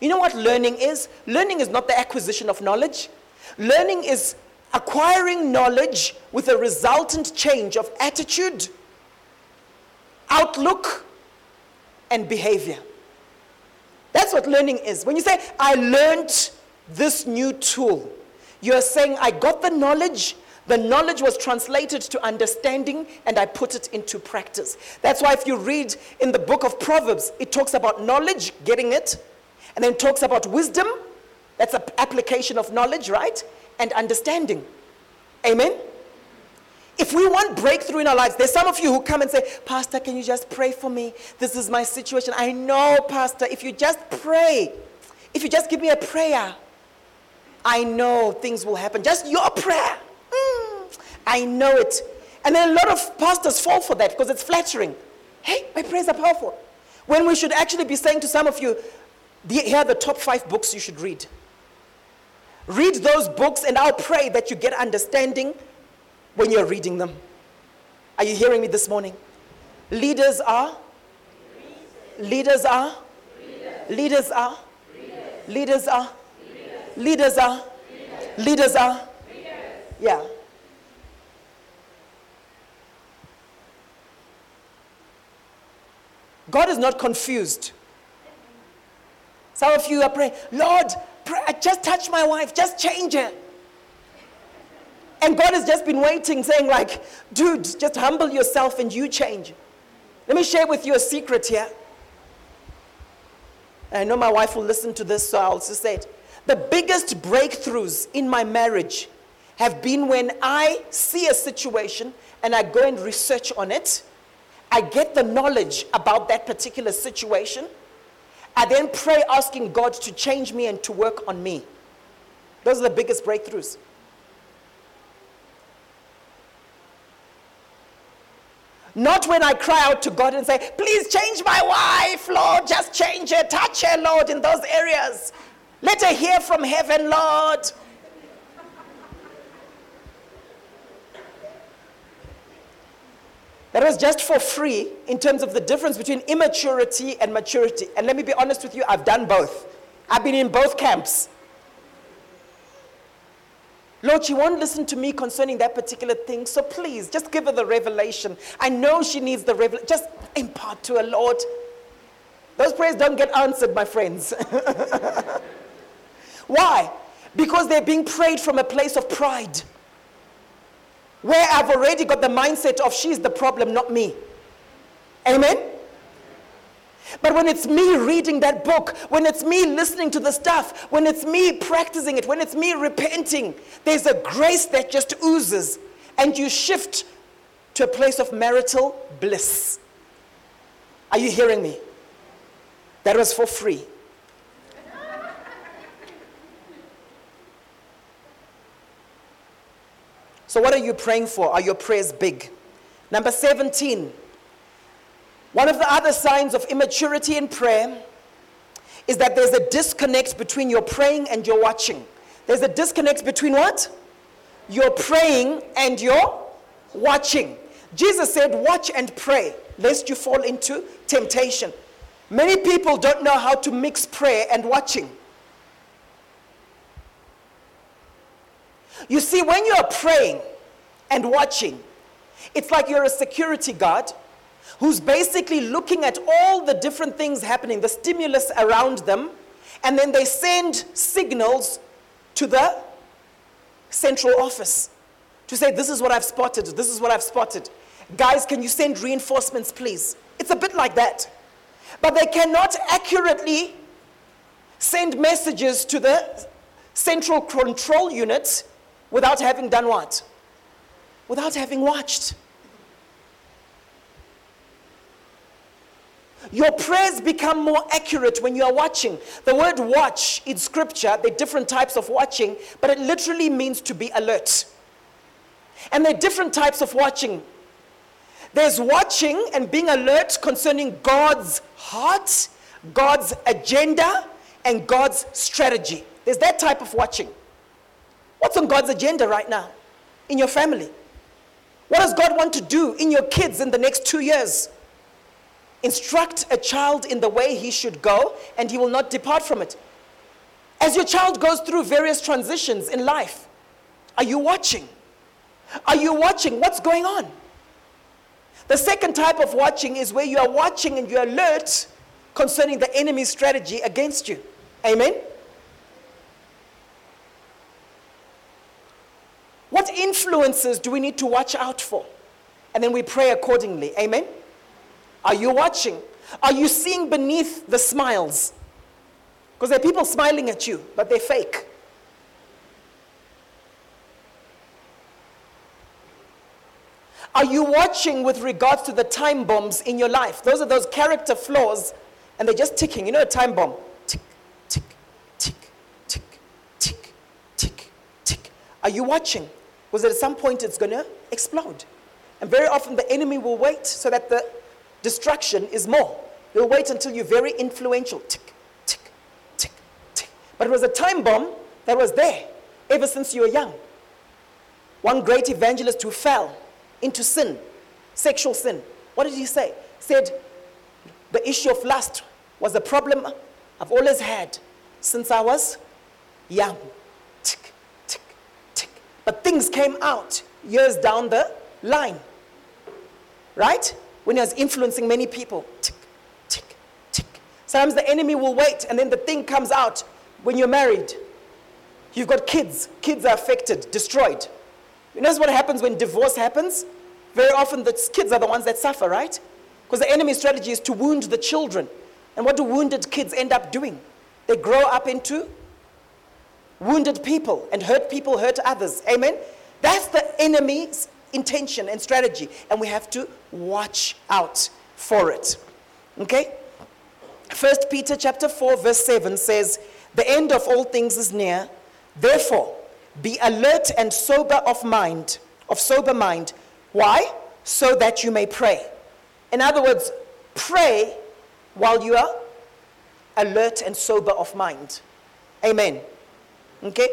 You know what learning is? Learning is not the acquisition of knowledge, learning is acquiring knowledge with a resultant change of attitude outlook, and behavior. That's what learning is. When you say, I learned this new tool, you're saying, I got the knowledge, the knowledge was translated to understanding, and I put it into practice. That's why if you read in the book of Proverbs, it talks about knowledge, getting it, and then talks about wisdom, that's an application of knowledge, right? And understanding. Amen? If we want breakthrough in our lives, there's some of you who come and say, Pastor, can you just pray for me? This is my situation. I know, Pastor, if you just pray, if you just give me a prayer, I know things will happen. Just your prayer. Mm, I know it. And then a lot of pastors fall for that because it's flattering. Hey, my prayers are powerful. When we should actually be saying to some of you, here are the top five books you should read. Read those books, and I'll pray that you get understanding when you're reading them. Are you hearing me this morning? Leaders are? Leaders are? Leaders are? Leaders are? Leaders are? Leaders are? Yeah. God is not confused. Some of you are praying, Lord, pray, just touch my wife, just change her. And God has just been waiting, saying, like, dude, just humble yourself and you change. Let me share with you a secret here. I know my wife will listen to this, so I'll just say it. The biggest breakthroughs in my marriage have been when I see a situation and I go and research on it. I get the knowledge about that particular situation. I then pray asking God to change me and to work on me. Those are the biggest breakthroughs. Not when I cry out to God and say, please change my wife, Lord, just change her, touch her, Lord, in those areas. Let her hear from heaven, Lord. That was just for free in terms of the difference between immaturity and maturity. And let me be honest with you, I've done both. I've been in both camps. Lord, she won't listen to me concerning that particular thing. So please, just give her the revelation. I know she needs the revelation. Just impart to her, Lord. Those prayers don't get answered, my friends. Why? Because they're being prayed from a place of pride. Where I've already got the mindset of she's the problem, not me. Amen? But when it's me reading that book, when it's me listening to the stuff, when it's me practicing it, when it's me repenting, there's a grace that just oozes and you shift to a place of marital bliss. Are you hearing me? That was for free. So, what are you praying for? Are your prayers big? Number 17. One of the other signs of immaturity in prayer is that there's a disconnect between your praying and your watching. There's a disconnect between what? Your praying and your watching. Jesus said, Watch and pray, lest you fall into temptation. Many people don't know how to mix prayer and watching. You see, when you're praying and watching, it's like you're a security guard who's basically looking at all the different things happening, the stimulus around them, and then they send signals to the central office to say, This is what I've spotted, this is what I've spotted. Guys, can you send reinforcements, please? It's a bit like that. But they cannot accurately send messages to the central control unit without having done what? Without having watched. Your prayers become more accurate when you are watching. The word watch in scripture, there are different types of watching, but it literally means to be alert. And there are different types of watching. There's watching and being alert concerning God's heart, God's agenda, and God's strategy. There's that type of watching. What's on God's agenda right now in your family? What does God want to do in your kids in the next two years? Instruct a child in the way he should go, and he will not depart from it. As your child goes through various transitions in life, are you watching? Are you watching what's going on? The second type of watching is where you are watching and you're alert concerning the enemy's strategy against you. Amen? What influences do we need to watch out for? And then we pray accordingly. Amen? Are you watching? Are you seeing beneath the smiles? Because there are people smiling at you, but they're fake. Are you watching with regards to the time bombs in your life? Those are those character flaws, and they're just ticking. You know, a time bomb. Tick, tick, tick, tick, tick, tick, tick. Are you watching? Because at some point it's going to explode. And very often the enemy will wait so that the destruction is more. You'll wait until you're very influential. Tick, tick, tick, tick. But it was a time bomb that was there ever since you were young. One great evangelist who fell into sin, sexual sin. What did he say? Said the issue of lust was a problem I've always had since I was young. Tick, tick, tick. But things came out years down the line. Right? When he was influencing many people. Tick, tick, tick. Sometimes the enemy will wait and then the thing comes out when you're married, you've got kids, kids are affected, destroyed. You notice what happens when divorce happens? Very often the kids are the ones that suffer, right? Because the enemy's strategy is to wound the children. And what do wounded kids end up doing? They grow up into wounded people and hurt people hurt others. Amen? That's the enemy's intention and strategy. And we have to watch out for it. Okay? First Peter chapter 4, verse 7 says, The end of all things is near. Therefore, be alert and sober of mind, of sober mind. Why? So that you may pray. In other words, pray while you are alert and sober of mind. Amen. Okay?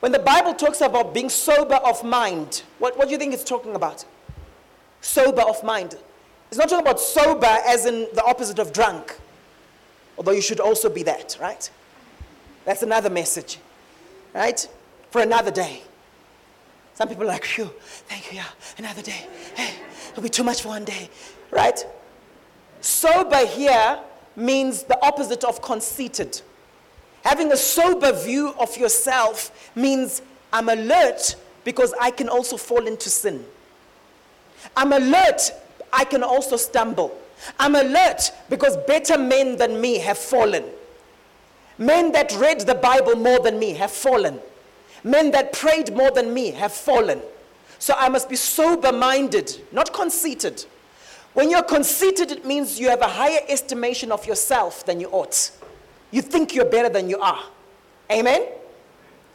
When the Bible talks about being sober of mind, what, what do you think it's talking about? Sober of mind. It's not talking about sober as in the opposite of drunk, although you should also be that, right? That's another message, right? For another day. Some people are like, phew, thank you, yeah, another day. Hey, it'll be too much for one day, right? Sober here means the opposite of conceited. Having a sober view of yourself means I'm alert because I can also fall into sin. I'm alert, I can also stumble. I'm alert because better men than me have fallen. Men that read the Bible more than me have fallen. Men that prayed more than me have fallen. So I must be sober minded, not conceited. When you're conceited, it means you have a higher estimation of yourself than you ought. You think you're better than you are. Amen?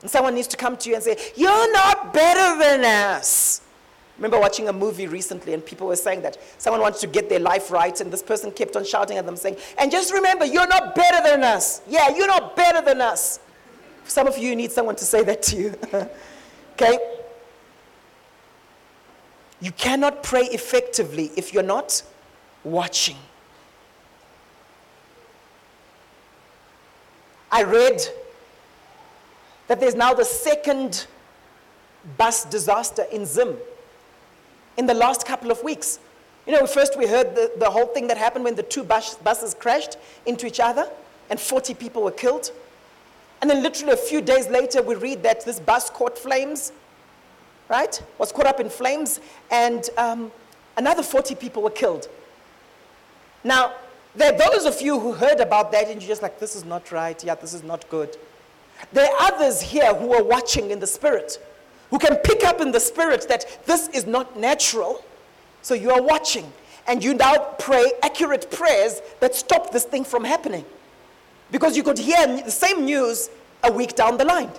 And someone needs to come to you and say, You're not better than us. remember watching a movie recently and people were saying that someone wanted to get their life right and this person kept on shouting at them saying, And just remember, you're not better than us. Yeah, you're not better than us. Some of you need someone to say that to you. okay? You cannot pray effectively if you're not watching. I read that there's now the second bus disaster in Zim in the last couple of weeks. You know, first we heard the, the whole thing that happened when the two bus, buses crashed into each other and 40 people were killed. And then, literally, a few days later, we read that this bus caught flames, right? Was caught up in flames, and um, another 40 people were killed. Now, there are those of you who heard about that and you're just like, this is not right. Yeah, this is not good. There are others here who are watching in the spirit, who can pick up in the spirit that this is not natural. So you are watching and you now pray accurate prayers that stop this thing from happening. Because you could hear the same news a week down the line.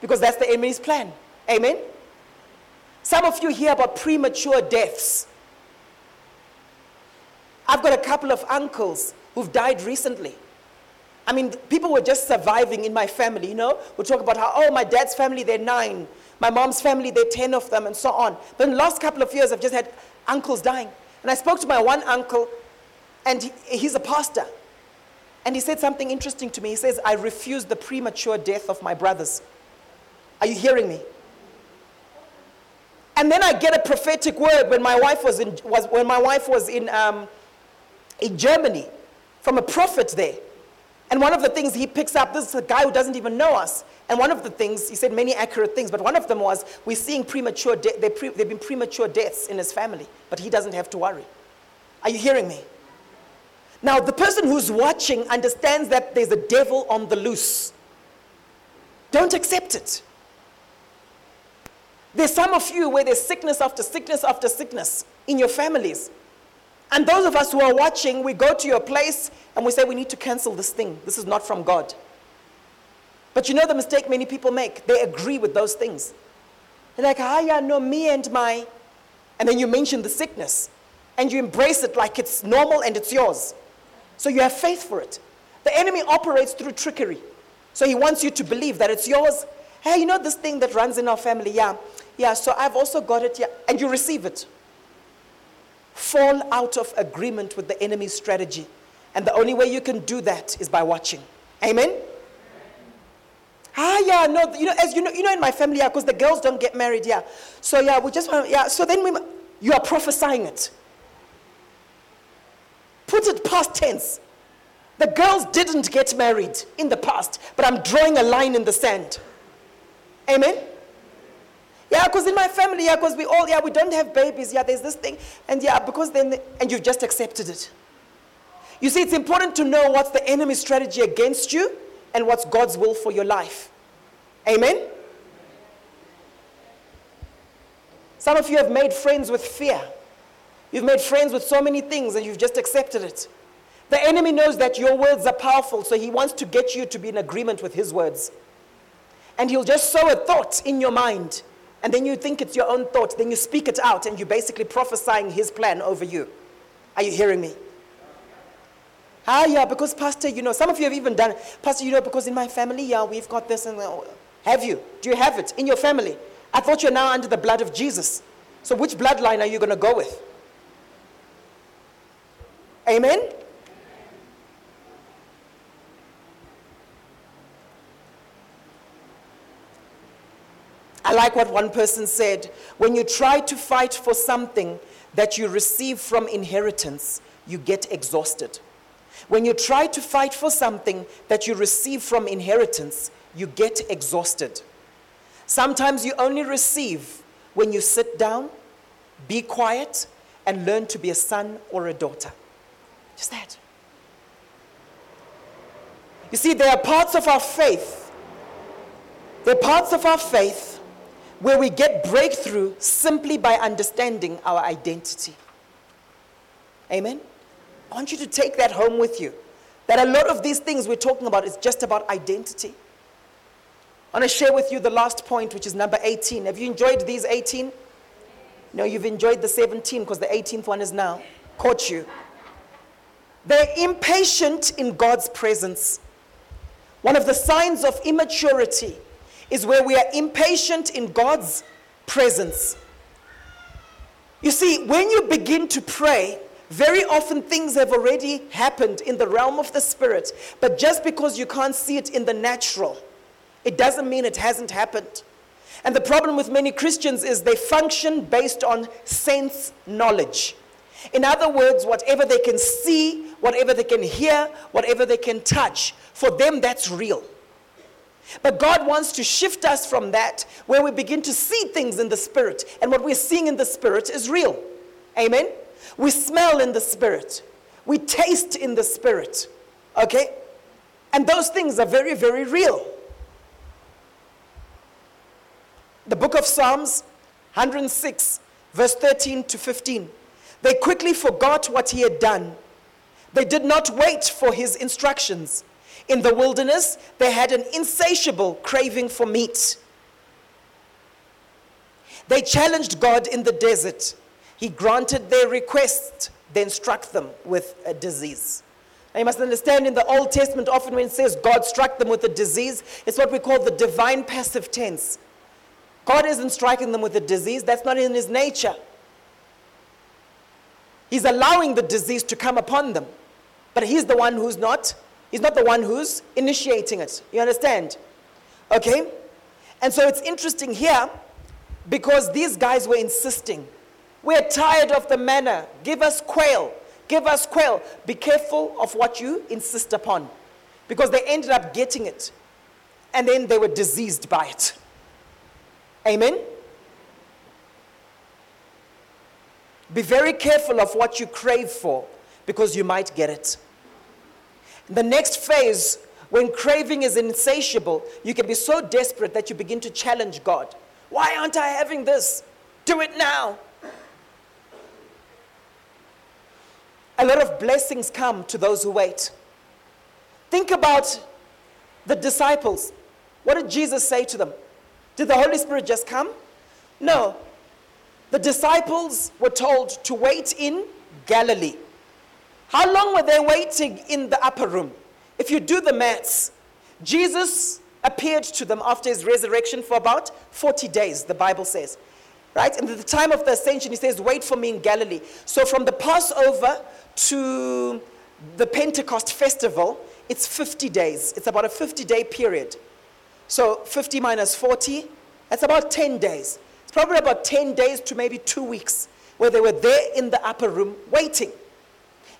Because that's the enemy's plan. Amen? Some of you hear about premature deaths. I've got a couple of uncles who've died recently. I mean, people were just surviving in my family, you know? We talk about how, oh, my dad's family, they're nine. My mom's family, they're 10 of them, and so on. But in the last couple of years, I've just had uncles dying. And I spoke to my one uncle, and he, he's a pastor. And he said something interesting to me. He says, I refuse the premature death of my brothers. Are you hearing me? And then I get a prophetic word when my wife was in, was, when my wife was in, um, in Germany from a prophet there. And one of the things he picks up, this is a guy who doesn't even know us. And one of the things, he said many accurate things, but one of them was, we're seeing premature, de- there pre- have been premature deaths in his family, but he doesn't have to worry. Are you hearing me? Now, the person who's watching understands that there's a devil on the loose. Don't accept it. There's some of you where there's sickness after sickness after sickness in your families. And those of us who are watching, we go to your place and we say, we need to cancel this thing. This is not from God. But you know the mistake many people make? They agree with those things. They're like, ah, yeah, no, me and my. And then you mention the sickness and you embrace it like it's normal and it's yours. So you have faith for it. The enemy operates through trickery. So he wants you to believe that it's yours. Hey, you know this thing that runs in our family? Yeah. Yeah, so I've also got it. Yeah. And you receive it fall out of agreement with the enemy's strategy. And the only way you can do that is by watching. Amen? Ah, yeah, no, you know, as you know, you know, in my family, yeah, because the girls don't get married, yeah. So yeah, we just want, yeah. So then we, you are prophesying it. Put it past tense. The girls didn't get married in the past, but I'm drawing a line in the sand. Amen? Yeah, because in my family, yeah, because we all, yeah, we don't have babies. Yeah, there's this thing. And yeah, because then, and you've just accepted it. You see, it's important to know what's the enemy's strategy against you and what's God's will for your life. Amen? Some of you have made friends with fear. You've made friends with so many things and you've just accepted it. The enemy knows that your words are powerful, so he wants to get you to be in agreement with his words. And he'll just sow a thought in your mind, and then you think it's your own thought, then you speak it out, and you're basically prophesying his plan over you. Are you hearing me? Ah, yeah, because Pastor, you know, some of you have even done. Pastor, you know, because in my family, yeah, we've got this and that. Have you? Do you have it in your family? I thought you're now under the blood of Jesus. So which bloodline are you going to go with? Amen? Like what one person said. When you try to fight for something that you receive from inheritance, you get exhausted. When you try to fight for something that you receive from inheritance, you get exhausted. Sometimes you only receive when you sit down, be quiet, and learn to be a son or a daughter. Just that. You see, there are parts of our faith, there are parts of our faith where we get breakthrough simply by understanding our identity. Amen? I want you to take that home with you. That a lot of these things we're talking about is just about identity. I want to share with you the last point, which is number 18. Have you enjoyed these 18? No, you've enjoyed the 17 because the 18th one is now caught you. They're impatient in God's presence. One of the signs of immaturity is where we are impatient in God's presence. You see, when you begin to pray, very often things have already happened in the realm of the spirit, but just because you can't see it in the natural, it doesn't mean it hasn't happened. And the problem with many Christians is they function based on sense knowledge. In other words, whatever they can see, whatever they can hear, whatever they can touch, for them that's real. But God wants to shift us from that where we begin to see things in the spirit. And what we're seeing in the spirit is real. Amen? We smell in the spirit, we taste in the spirit. Okay? And those things are very, very real. The book of Psalms 106, verse 13 to 15. They quickly forgot what he had done. They did not wait for his instructions. In the wilderness, they had an insatiable craving for meat. They challenged God in the desert. He granted their request, then struck them with a disease. Now you must understand in the Old Testament, often when it says God struck them with a disease, it's what we call the divine passive tense. God isn't striking them with a disease, that's not in his nature. He's allowing the disease to come upon them, but he's the one who's not He's not the one who's initiating it. You understand? Okay? And so it's interesting here because these guys were insisting. We're tired of the manna. Give us quail. Give us quail. Be careful of what you insist upon. Because they ended up getting it. And then they were diseased by it. Amen? Be very careful of what you crave for because you might get it. The next phase, when craving is insatiable, you can be so desperate that you begin to challenge God. Why aren't I having this? Do it now. A lot of blessings come to those who wait. Think about the disciples. What did Jesus say to them? Did the Holy Spirit just come? No. The disciples were told to wait in Galilee. How long were they waiting in the upper room? If you do the maths, Jesus appeared to them after his resurrection for about 40 days, the Bible says. Right? And at the time of the ascension, he says, Wait for me in Galilee. So from the Passover to the Pentecost festival, it's 50 days. It's about a 50 day period. So 50 minus 40, that's about 10 days. It's probably about 10 days to maybe two weeks where they were there in the upper room waiting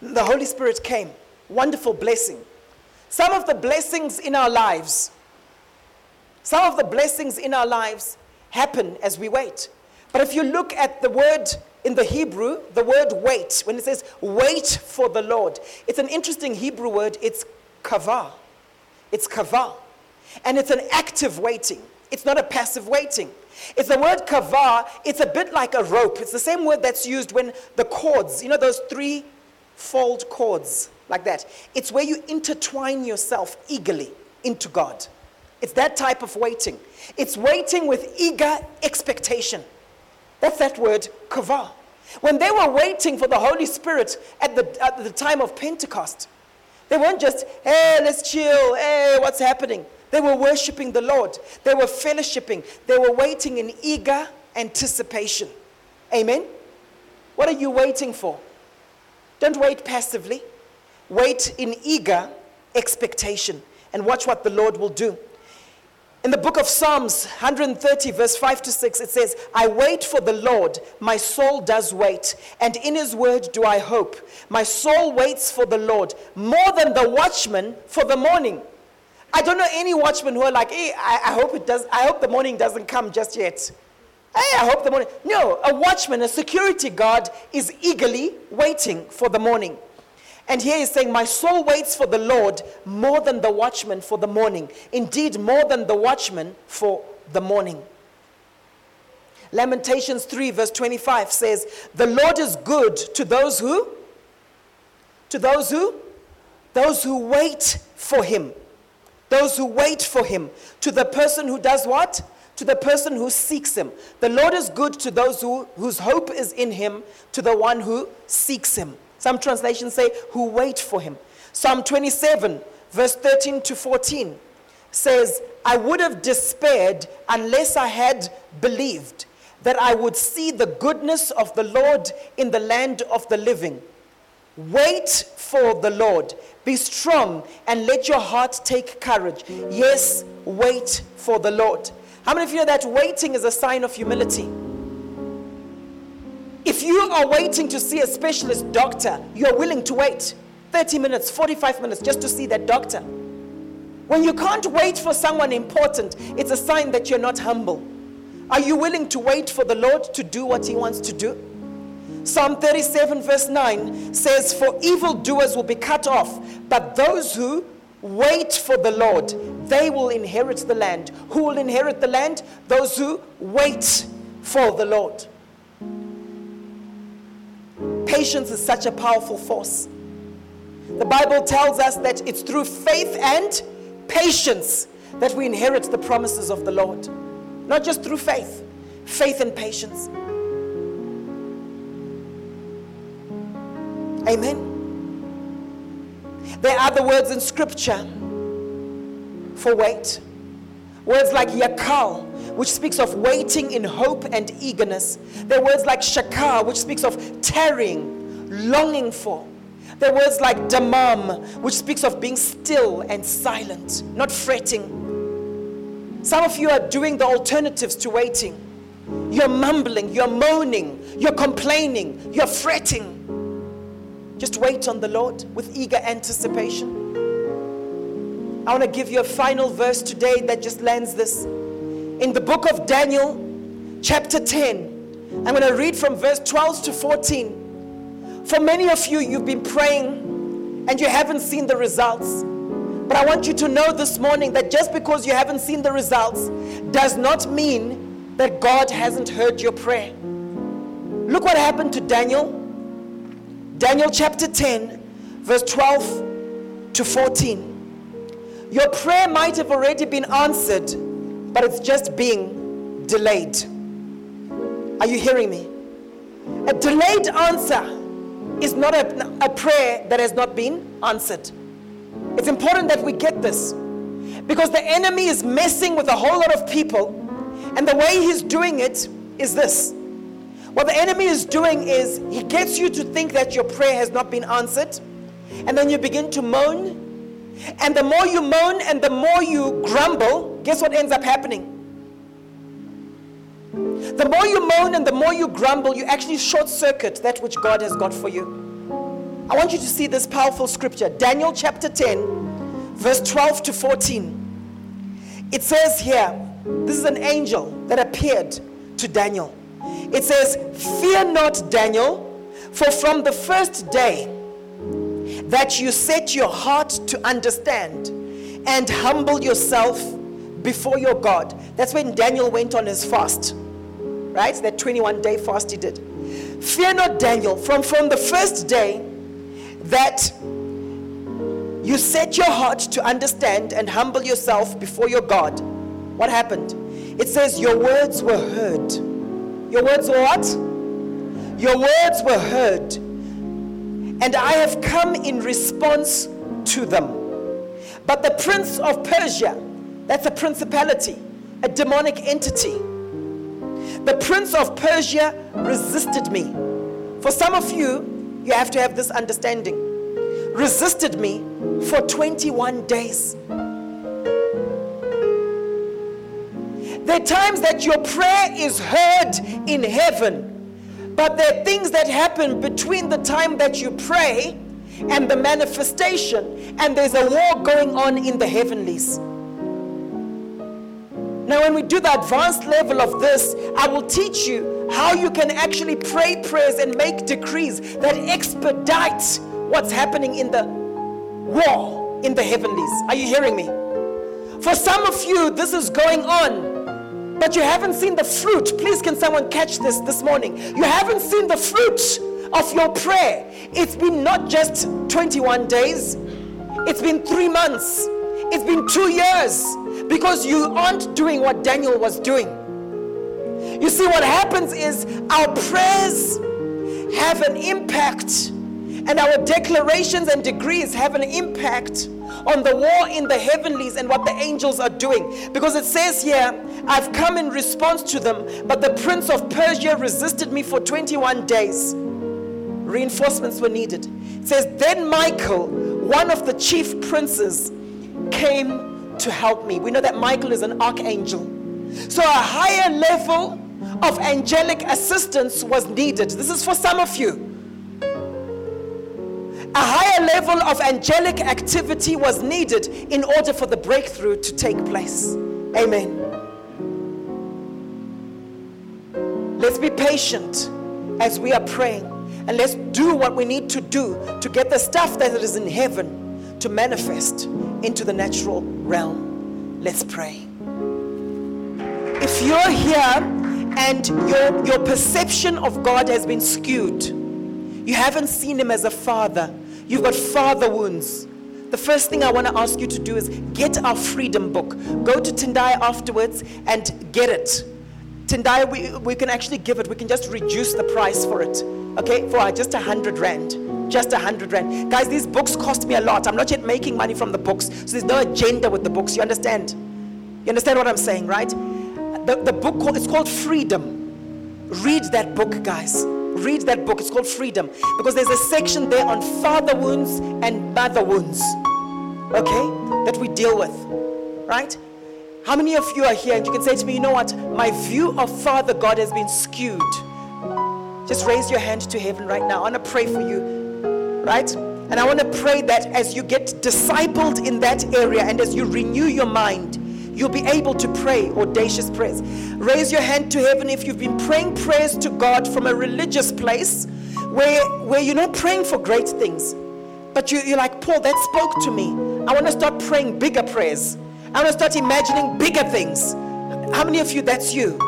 the Holy Spirit came. wonderful blessing. Some of the blessings in our lives, some of the blessings in our lives happen as we wait. But if you look at the word in the Hebrew, the word wait, when it says wait for the Lord, it's an interesting Hebrew word. It's kavah. It's kavah. And it's an active waiting. It's not a passive waiting. It's the word kavah. It's a bit like a rope. It's the same word that's used when the cords, you know, those three fold cords like that. It's where you intertwine yourself eagerly into God. It's that type of waiting. It's waiting with eager expectation. That's that word, kavah. When they were waiting for the Holy Spirit at the, at the time of Pentecost, they weren't just, hey, let's chill, hey, what's happening? They were worshiping the Lord. They were fellowshipping. They were waiting in eager anticipation. Amen? What are you waiting for? Don't wait passively. Wait in eager expectation and watch what the Lord will do. In the book of Psalms 130, verse 5 to 6, it says, I wait for the Lord, my soul does wait, and in his word do I hope. My soul waits for the Lord more than the watchman for the morning. I don't know any watchmen who are like, hey, I, I hope it does, I hope the morning doesn't come just yet. Hey, I hope the morning. No, a watchman, a security guard is eagerly waiting for the morning. And here he's saying, My soul waits for the Lord more than the watchman for the morning. Indeed, more than the watchman for the morning. Lamentations 3, verse 25 says, The Lord is good to those who? To those who? Those who wait for him. Those who wait for him. To the person who does what? To the person who seeks him. The Lord is good to those who, whose hope is in him, to the one who seeks him. Some translations say, who wait for him. Psalm 27, verse 13 to 14 says, I would have despaired unless I had believed that I would see the goodness of the Lord in the land of the living. Wait for the Lord. Be strong and let your heart take courage. Yes, wait for the Lord. How many of you know that waiting is a sign of humility? If you are waiting to see a specialist doctor, you're willing to wait 30 minutes, 45 minutes just to see that doctor. When you can't wait for someone important, it's a sign that you're not humble. Are you willing to wait for the Lord to do what He wants to do? Psalm 37, verse 9 says, For evildoers will be cut off, but those who wait for the Lord, they will inherit the land. Who will inherit the land? Those who wait for the Lord. Patience is such a powerful force. The Bible tells us that it's through faith and patience that we inherit the promises of the Lord. Not just through faith, faith and patience. Amen. There are other words in scripture for wait. Words like yakal, which speaks of waiting in hope and eagerness. There are words like shakar, which speaks of tarrying, longing for. There are words like damam, which speaks of being still and silent, not fretting. Some of you are doing the alternatives to waiting. You're mumbling, you're moaning, you're complaining, you're fretting. Just wait on the Lord with eager anticipation. I want to give you a final verse today that just lands this in the book of Daniel, chapter 10. I'm going to read from verse 12 to 14. For many of you, you've been praying and you haven't seen the results. But I want you to know this morning that just because you haven't seen the results does not mean that God hasn't heard your prayer. Look what happened to Daniel. Daniel chapter 10, verse 12 to 14. Your prayer might have already been answered but it's just being delayed. Are you hearing me? A delayed answer is not a, a prayer that has not been answered. It's important that we get this because the enemy is messing with a whole lot of people, and the way he's doing it is this. What the enemy is doing is he gets you to think that your prayer has not been answered, and then you begin to moan. And the more you moan and the more you grumble, guess what ends up happening? The more you moan and the more you grumble, you actually short circuit that which God has got for you. I want you to see this powerful scripture Daniel chapter 10, verse 12 to 14. It says here, this is an angel that appeared to Daniel. It says, Fear not, Daniel, for from the first day that you set your heart to understand and humble yourself before your God. That's when Daniel went on his fast, right? That 21 day fast he did. Fear not, Daniel, from, from the first day that you set your heart to understand and humble yourself before your God. What happened? It says, Your words were heard. Your words were what? Your words were heard. And I have come in response to them. But the prince of Persia, that's a principality, a demonic entity. The prince of Persia resisted me. For some of you, you have to have this understanding. Resisted me for 21 days. There are times that your prayer is heard in heaven, but there are things that happen between the time that you pray and the manifestation, and there's a war going on in the heavenlies. Now, when we do the advanced level of this, I will teach you how you can actually pray prayers and make decrees that expedite what's happening in the war in the heavenlies. Are you hearing me? For some of you, this is going on, but you haven't seen the fruit. Please, can someone catch this this morning? You haven't seen the fruit of your prayer. It's been not just 21 days, it's been three months, it's been two years because you aren't doing what Daniel was doing. You see, what happens is our prayers have an impact, and our declarations and decrees have an impact on the war in the heavenlies and what the angels are doing. Because it says here, I've come in response to them, but the prince of Persia resisted me for 21 days. Reinforcements were needed. It says, Then Michael, one of the chief princes, came to help me. We know that Michael is an archangel. So a higher level of angelic assistance was needed. This is for some of you. A higher level of angelic activity was needed in order for the breakthrough to take place. Amen. Let's be patient as we are praying and let's do what we need to do to get the stuff that is in heaven to manifest into the natural realm. Let's pray. If you're here and your, your perception of God has been skewed, you haven't seen Him as a father, you've got father wounds. The first thing I want to ask you to do is get our freedom book. Go to Tendai afterwards and get it. Tendai, we, we can actually give it, we can just reduce the price for it, okay, for just a hundred rand just a hundred rand. Guys, these books cost me a lot. I'm not yet making money from the books, so there's no agenda with the books. You understand? You understand what I'm saying, right? The, the book it's called Freedom. Read that book, guys. Read that book. It's called Freedom because there's a section there on father wounds and mother wounds. Okay, that we deal with, right? How many of you are here and you can say to me, you know what? My view of Father God has been skewed. Just raise your hand to heaven right now. I want to pray for you right? And I want to pray that as you get discipled in that area and as you renew your mind, you'll be able to pray audacious prayers. Raise your hand to heaven if you've been praying prayers to God from a religious place where, where you're not praying for great things. But you, you're like, Paul, that spoke to me. I want to start praying bigger prayers. I want to start imagining bigger things. How many of you, that's you?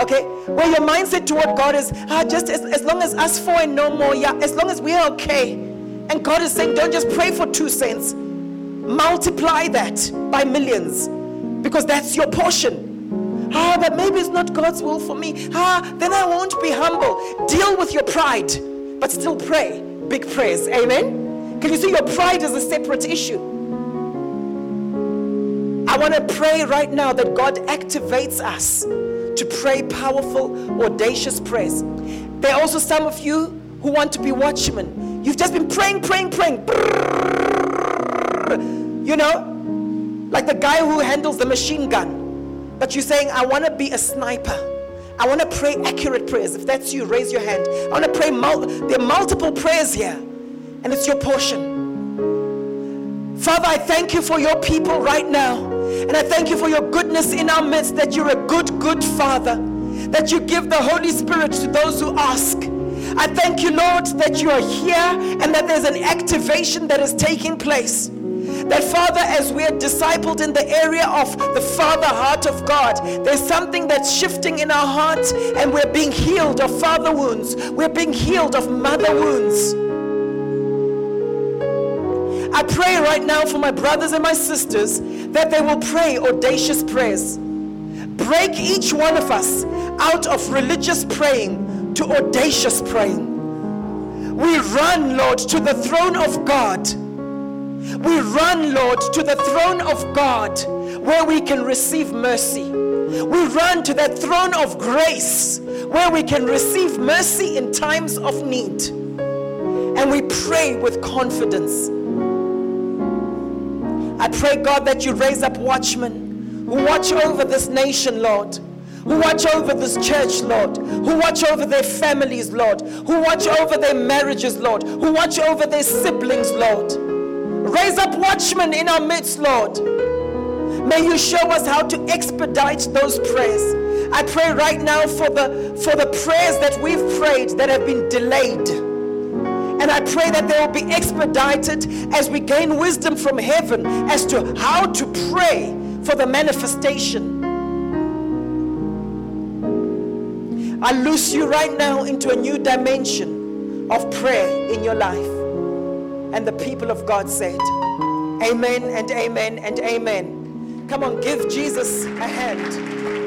Okay? Where your mindset toward God is, ah, just as, as long as us four and no more, yeah, as long as we're okay. And God is saying, don't just pray for two cents, multiply that by millions because that's your portion. Ah, but maybe it's not God's will for me. Ah, then I won't be humble. Deal with your pride, but still pray big prayers. Amen? Can you see your pride is a separate issue? I want to pray right now that God activates us to pray powerful, audacious prayers. There are also some of you who want to be watchmen. You've just been praying, praying, praying. You know, like the guy who handles the machine gun. But you're saying, I want to be a sniper. I want to pray accurate prayers. If that's you, raise your hand. I want to pray, mul- there are multiple prayers here. and it's your portion. Father, I thank you for your people right now. And I thank you for your goodness in our midst, that you're a good, good Father, that you give the Holy Spirit to those who ask. I thank you, Lord, that you are here and that there's an activation that is taking place. That, Father, as we are discipled in the area of the Father heart of God, there's something that's shifting in our hearts and we're being healed of father wounds. We're being healed of mother wounds. I pray right now for my brothers and my sisters that they will pray audacious prayers. Break each one of us out of religious praying to audacious praying. We run, Lord, to the throne of God. We run, Lord, to the throne of God where we can receive mercy. We run to that throne of grace where we can receive mercy in times of need. And we pray with confidence. I pray, God, that you raise up watchmen who watch over this nation, Lord. Who watch over this church, Lord. Who watch over their families, Lord. Who watch over their marriages, Lord. Who watch over their siblings, Lord. Raise up watchmen in our midst, Lord. May you show us how to expedite those prayers. I pray right now for the for the prayers that we've prayed that have been delayed. And I pray that they will be expedited as we gain wisdom from heaven as to how to pray for the manifestation. I loose you right now into a new dimension of prayer in your life. And the people of God said, Amen and amen and amen. Come on, give Jesus a hand.